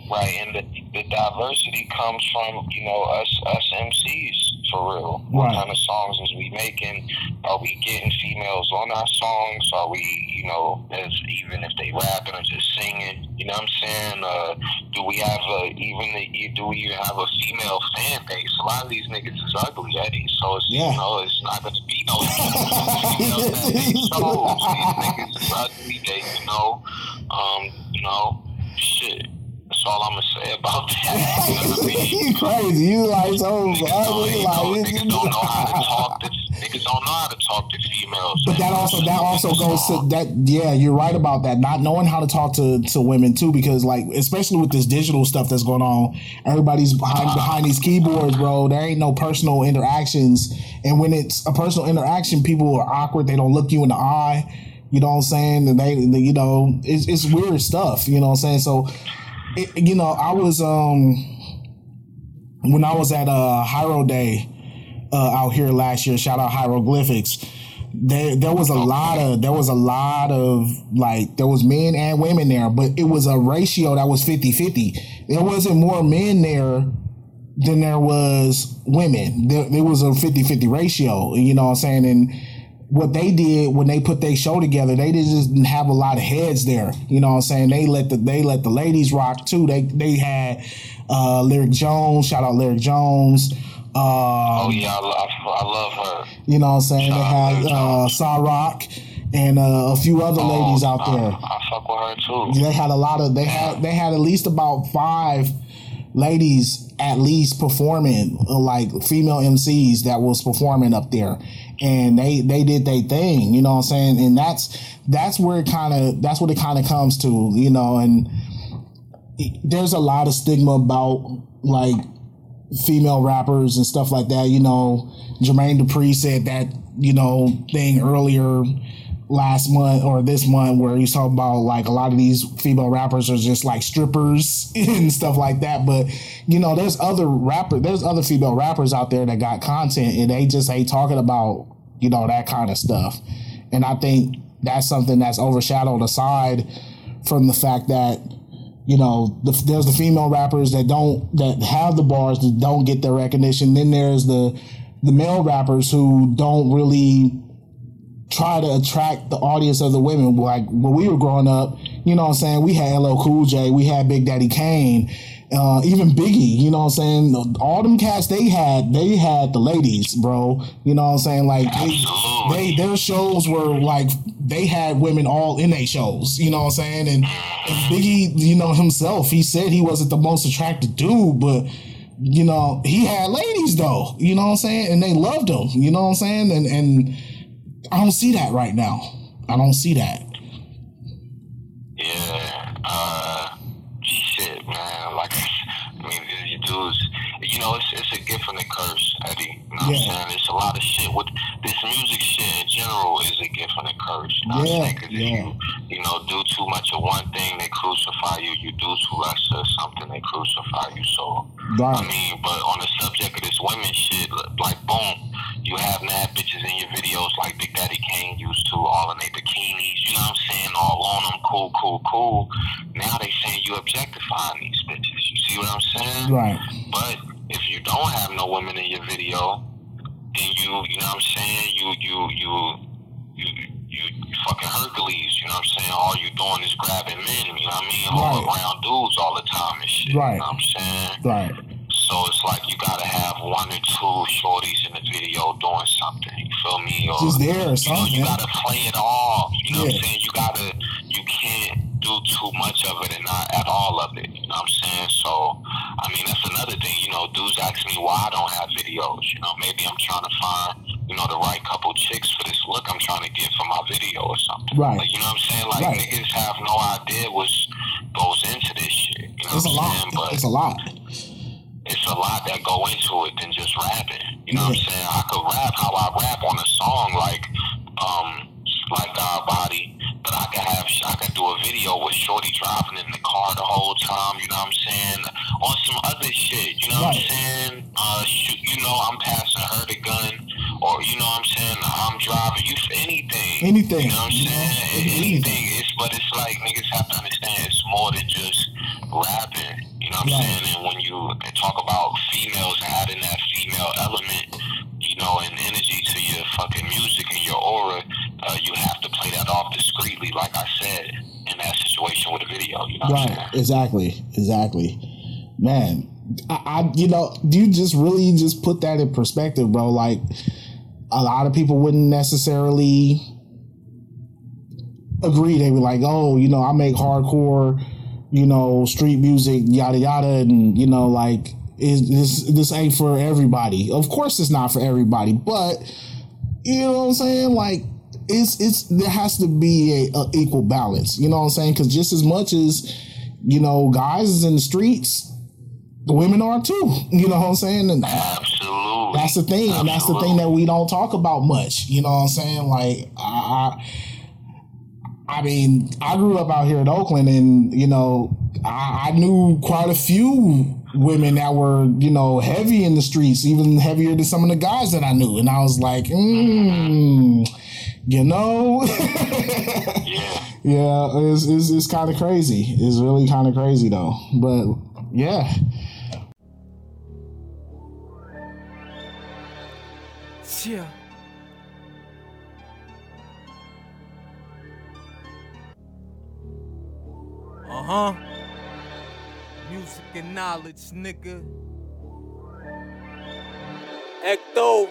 D: Right, and the, the diversity comes from you know us us MCs for real. What kind of songs is we making? Are we getting females on our songs? Are we you know as even if they rapping or just singing? You know what I'm saying? Uh, do we have a even a, do we even have a female fan base? A lot of these niggas is ugly, Eddie. So it's you know it's not gonna be no females at these shows. These niggas is ugly. They you know um you know shit. That's all I'm gonna say about that. You know what I mean?
C: you crazy? You like so
D: Niggas don't,
C: Like
D: niggas don't know how to talk to niggas don't know how to talk to females.
C: But that also that also goes to that yeah, you're right about that. Not knowing how to talk to, to women too, because like especially with this digital stuff that's going on, everybody's behind behind these keyboards, bro. There ain't no personal interactions. And when it's a personal interaction, people are awkward, they don't look you in the eye. You know what I'm saying? And they, they you know, it's it's weird stuff, you know what I'm saying? So it, you know, I was um when I was at uh Hiero Day uh out here last year, shout out hieroglyphics there there was a lot of there was a lot of like there was men and women there, but it was a ratio that was 50-50. There wasn't more men there than there was women. There, there was a 50-50 ratio, you know what I'm saying? And what they did when they put their show together, they just didn't have a lot of heads there. You know what I'm saying? They let the they let the ladies rock too. They they had uh Lyric Jones, shout out Lyric Jones. Um,
D: oh yeah, I love, I love her.
C: You know what I'm saying? Shout they had uh Rock and uh, a few other oh, ladies out there. I,
D: I fuck with her too.
C: They had a lot of they had they had at least about five ladies at least performing like female MCs that was performing up there. And they they did their thing you know what I'm saying? And that's that's where it kind of that's what it kind of comes to you know? And there's a lot of stigma about like female rappers and stuff like that you know? Jermaine Dupri said that you know thing earlier last month or this month where he's talking about like a lot of these female rappers are just like strippers and stuff like that. But you know, there's other rapper, there's other female rappers out there that got content and they just ain't talking about you know that kind of stuff. And I think that's something that's overshadowed aside from the fact that you know the, there's the female rappers that don't that have the bars that don't get their recognition. Then there's the the male rappers who don't really try to attract the audience of the women. Like when we were growing up, you know what I'm saying? We had LL Cool J, we had Big Daddy Kane, uh, even Biggie, you know what I'm saying? All them cats they had, they had the ladies, bro. You know what I'm saying? Like they, they their shows were like they had women all in their shows, you know what I'm saying? And, and Biggie, you know, himself, he said he wasn't the most attractive dude, but you know, he had ladies though, you know what I'm saying? And they loved him, you know what I'm saying? And and I don't see that right now. I don't see that.
D: Yeah. Uh, shit, man. Like, I mean, you dudes, you know, it's, it's a gift and a curse, Eddie. You know yeah. what I'm saying? It's a lot of shit with this music shit in general is a gift and a curse. You know yeah. what I'm saying? Because yeah. you, you know, do too much of one thing, they crucify you. You do too less of something, they crucify you. So, right. I mean, but on the subject of this women shit, like, boom you have mad bitches in your videos like Big Daddy Kane used to, all in their bikinis, you know what I'm saying, all on them, cool, cool, cool. Now they saying you objectifying these bitches. You see what I'm saying?
C: Right.
D: But if you don't have no women in your video, then you, you know what I'm saying, you, you, you, you, you, you fucking Hercules, you know what I'm saying? All you doing is grabbing men, you know what I mean? All around dudes all the time and shit.
C: Right.
D: You know what I'm saying?
C: Right.
D: So it's like you gotta have one or two shorties in the video doing something. You feel me?
C: Or just there or
D: something. You, know, you gotta play it all. You know yeah. what I'm saying? You gotta. You can't do too much of it and not at all of it. You know what I'm saying? So I mean that's another thing. You know, dudes ask me why I don't have videos. You know, maybe I'm trying to find you know the right couple chicks for this look I'm trying to get for my video or something.
C: Right.
D: Like, you know what I'm saying? Like right. niggas have no idea what goes into this shit. You know
C: it's
D: what
C: I'm saying? But it's a lot
D: it's a lot that go into it than just rapping. You know what I'm saying? I could rap how I rap on a song like um like God Body, but I could have I could do a video with Shorty driving in the car the whole time. You know what I'm saying? On some other shit. You know right. what I'm saying? Uh, shoot, you know I'm passing her the gun, or you know what I'm saying? I'm driving you for anything.
C: Anything.
D: You know what I'm saying? Anything. anything. It's but it's like niggas have to understand it's more than just rapping. You know what I'm saying? And when you talk about females adding that female element, you know, and energy to your fucking music and your aura, uh, you have to play that off discreetly, like I said, in that situation with a video. You know right.
C: Exactly. Exactly. Man, I, I, you know, do you just really just put that in perspective, bro. Like, a lot of people wouldn't necessarily agree. They were like, oh, you know, I make hardcore you know, street music, yada yada, and you know, like is this this ain't for everybody. Of course, it's not for everybody, but you know what I'm saying? Like it's it's there has to be a, a equal balance. You know what I'm saying? Because just as much as you know, guys is in the streets, the women are too. You know what I'm saying? And
D: Absolutely.
C: That's the thing, Absolutely. and that's the thing that we don't talk about much. You know what I'm saying? Like I, I mean, I grew up out here in Oakland, and you know, I, I, knew quite a few women that were, you know, heavy in the streets, even heavier than some of the guys that I knew. And I was like, mm, You know?
D: yeah.
C: Yeah, it's, it's, it's kind of crazy. It's really kind of crazy, though. But yeah.
B: Yeah. Huh. Music and knowledge, nigga. Ecto.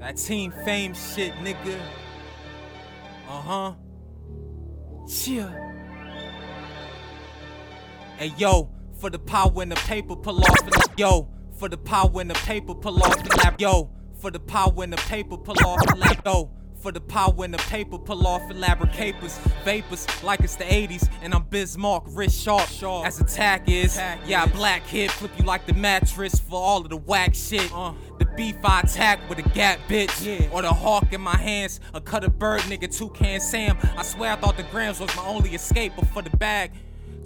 B: That team fame shit, nigga. Uh huh. Yeah. Hey yo, for the power and the paper, pull off and yo. For the power and the paper, pull off and lap yo. For the power and the paper, pull off and lap yo. For the power and the paper, pull off elaborate capers, vapors like it's the 80s, and I'm Bismarck, wrist sharp, sharp. as attack is. Yeah, I black hit, flip you like the mattress for all of the whack shit. Uh. The beef I attack with a gap bitch, or the hawk in my hands, a cut a bird nigga, two toucan Sam. I swear I thought the grams was my only escape, but for the bag.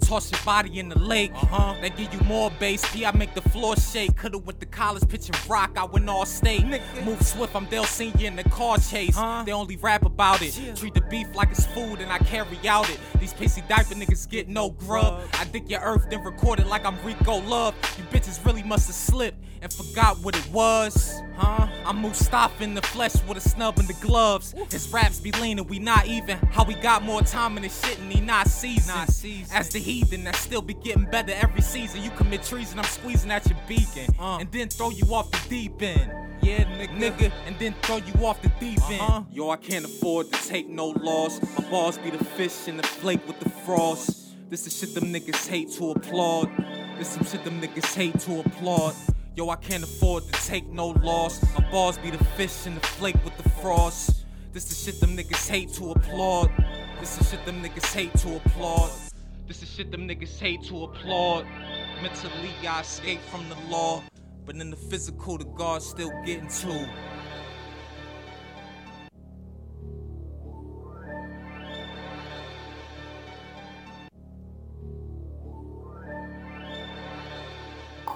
B: Toss your body in the lake. Uh-huh. That give you more bass. P, I make the floor shake. Coulda went to college pitching rock. I went all state. Move swift, I'm Dale Senior in the car chase. They only rap about it. Treat the beef like it's food and I carry out it. These pissy diaper niggas get no grub. I dig your earth, then record it like I'm Rico Love. You bitches really must have slipped and forgot what it was. Huh? I'm Mustafa in the flesh with a snub in the gloves. His raps be leaning, we not even. How we got more time in this shit and he not seasoned. As the heathen that still be getting better every season. You commit treason, I'm squeezing at your beacon. Uh. And then throw you off the deep end. Yeah, nigga, nigga, and then throw you off the deep end. Uh-huh. Yo, I can't afford to take no loss. My balls be the fish in the flake with the frost. This is shit them niggas hate to applaud. This some shit them niggas hate to applaud. Yo, I can't afford to take no loss. My balls be the fish in the flake with the frost. This the shit them niggas hate to applaud. This the shit them niggas hate to applaud. This the shit them niggas hate to applaud. Mentally, I escape from the law. But in the physical, the guard's still getting to.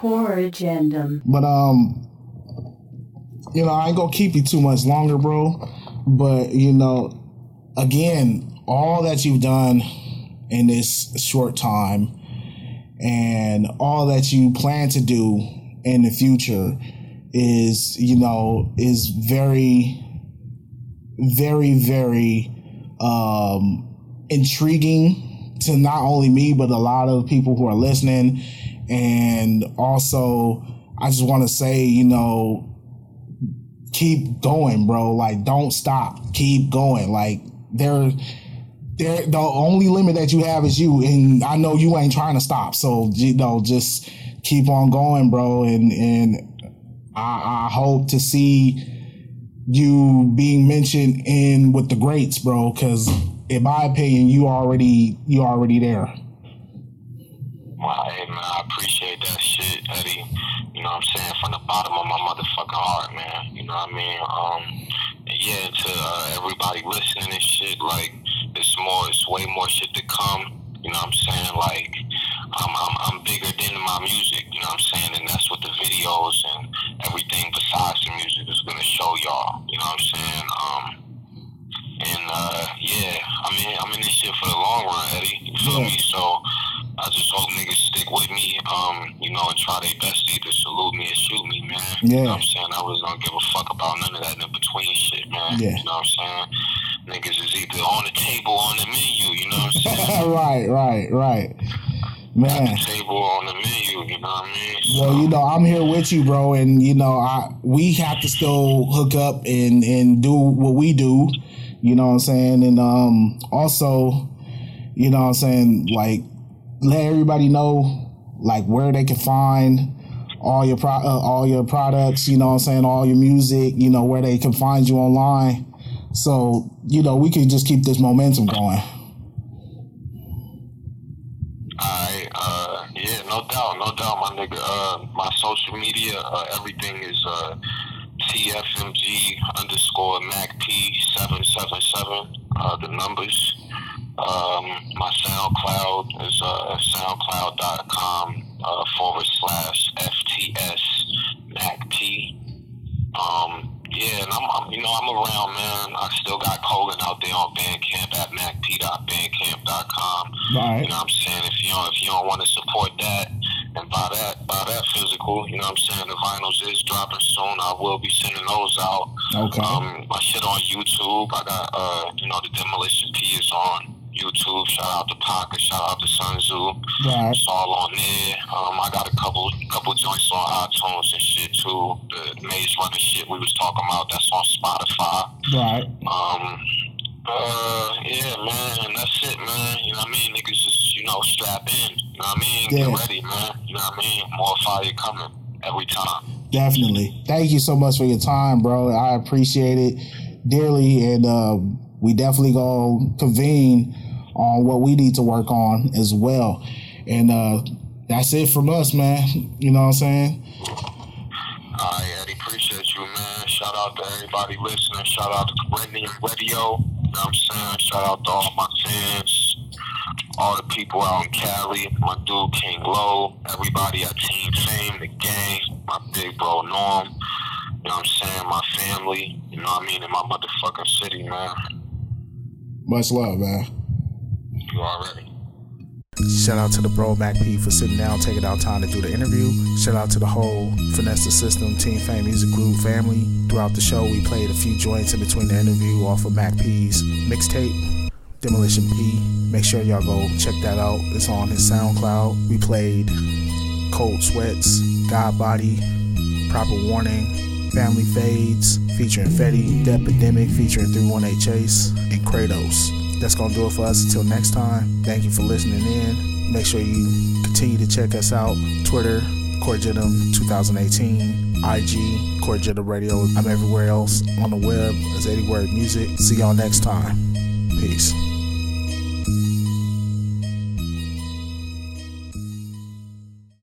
H: Core agendum.
C: But um, you know, I ain't gonna keep you too much longer, bro. But you know, again, all that you've done in this short time, and all that you plan to do in the future, is you know is very, very, very um, intriguing to not only me but a lot of people who are listening and also i just want to say you know keep going bro. Like don't stop. Keep going. Like there there the only limit that you have is you. And i know you ain't trying to stop. So you know just keep on going bro. And and i i hope to see you being mentioned in with the greats bro. Because in my opinion you already you already there.
D: Hey man, I heart, man. You know what I mean? Um, yeah, to uh, everybody listening and shit, like, it's more, it's way more shit to come. You know what I'm saying? Like, I'm, I'm, I'm bigger than my music, you know what I'm saying? And that's what the videos and everything besides the music is gonna show y'all. You know what I'm saying? Um, and uh, yeah, I mean, I'm in this shit for the long run, Eddie. You feel me? So I just hope niggas with me, um, you know, and try their best to either salute me or shoot me, man.
C: Yeah.
D: You know what I'm saying? I really don't give a fuck about none of that in between shit, man.
C: Yeah.
D: You know what I'm saying? Niggas is either on the table or on the menu, you know what I'm saying?
C: right right right man
D: the table on the menu, you know what I mean?
C: Well, you know, I'm here with you, bro, and you know, I we have to still hook up and and do what we do. You know what I'm saying? And um also, you know what I'm saying, like let everybody know like where they can find all your pro- uh, all your products, you know what I'm saying, all your music, you know, where they can find you online. So, you know, we can just keep this momentum going.
D: Alright, uh, yeah, no doubt, no doubt, my nigga. Uh, my social media, uh, everything is uh, TFMG underscore MacP777, uh, the numbers. Um, my SoundCloud is uh, soundcloud.com uh, forward slash FTS MacP. Um, Yeah, and I'm, I'm, you know, I'm around, man. I still got Colin out there on Bandcamp at macp.bandcamp.com.
C: Right.
D: You know what I'm saying? If you don't, if you don't want to support that and buy that, buy that physical, you know what I'm saying? The vinyls is dropping soon. I will be sending those out.
C: Okay.
D: Um, my shit on YouTube. I got, uh, you know, the Demolition P is on YouTube. Shout out to Pocket. Shout out to Sun Tzu.
C: Right.
D: It's all on there. Um, I got a couple couple joints on iTunes and shit too. The Maze Runner shit we was talking about. That's on Spotify.
C: Right.
D: Um. Uh. Yeah, man. And that's it, man. You know what I mean? Niggas just you know strap in. You know what I mean?
C: Yeah.
D: Get ready, man. You know what I mean? More fire coming every time.
C: Definitely. Thank you so much for your time, bro. I appreciate it dearly, and uh, we definitely gonna convene on what we need to work on as well. And uh, that's it from us, man. You know what I'm saying?
D: All right, Eddie. Appreciate you, man. Shout out to everybody listening. Shout out to Caribbean Radio. You know what I'm saying? Shout out to all my fans, all the people out in Cali, my dude King Low, everybody at Team Fame, the gang, my big bro Norm. You know what I'm saying? My family. You know what I mean? In my motherfucking city, man.
C: Much love, man.
D: You already.
C: Shout out to the bro Mac P for sitting down, taking out time to do the interview. Shout out to the whole Finesse the System Team Fame Music Group family. Throughout the show, we played a few joints in between the interview off of Mac P's mixtape, Demolition P. Make sure y'all go check that out. It's on his SoundCloud. We played Cold Sweats, God Body, Proper Warning, Family Fades, featuring Fetty, Epidemic, featuring 31A Chase, and Kratos. That's gonna do it for us until next time. Thank you for listening in. Make sure you continue to check us out. Twitter, Corgetum 2018, IG, Corgetum Radio. I'm everywhere else on the web as Eddie Word Music. See y'all next time. Peace.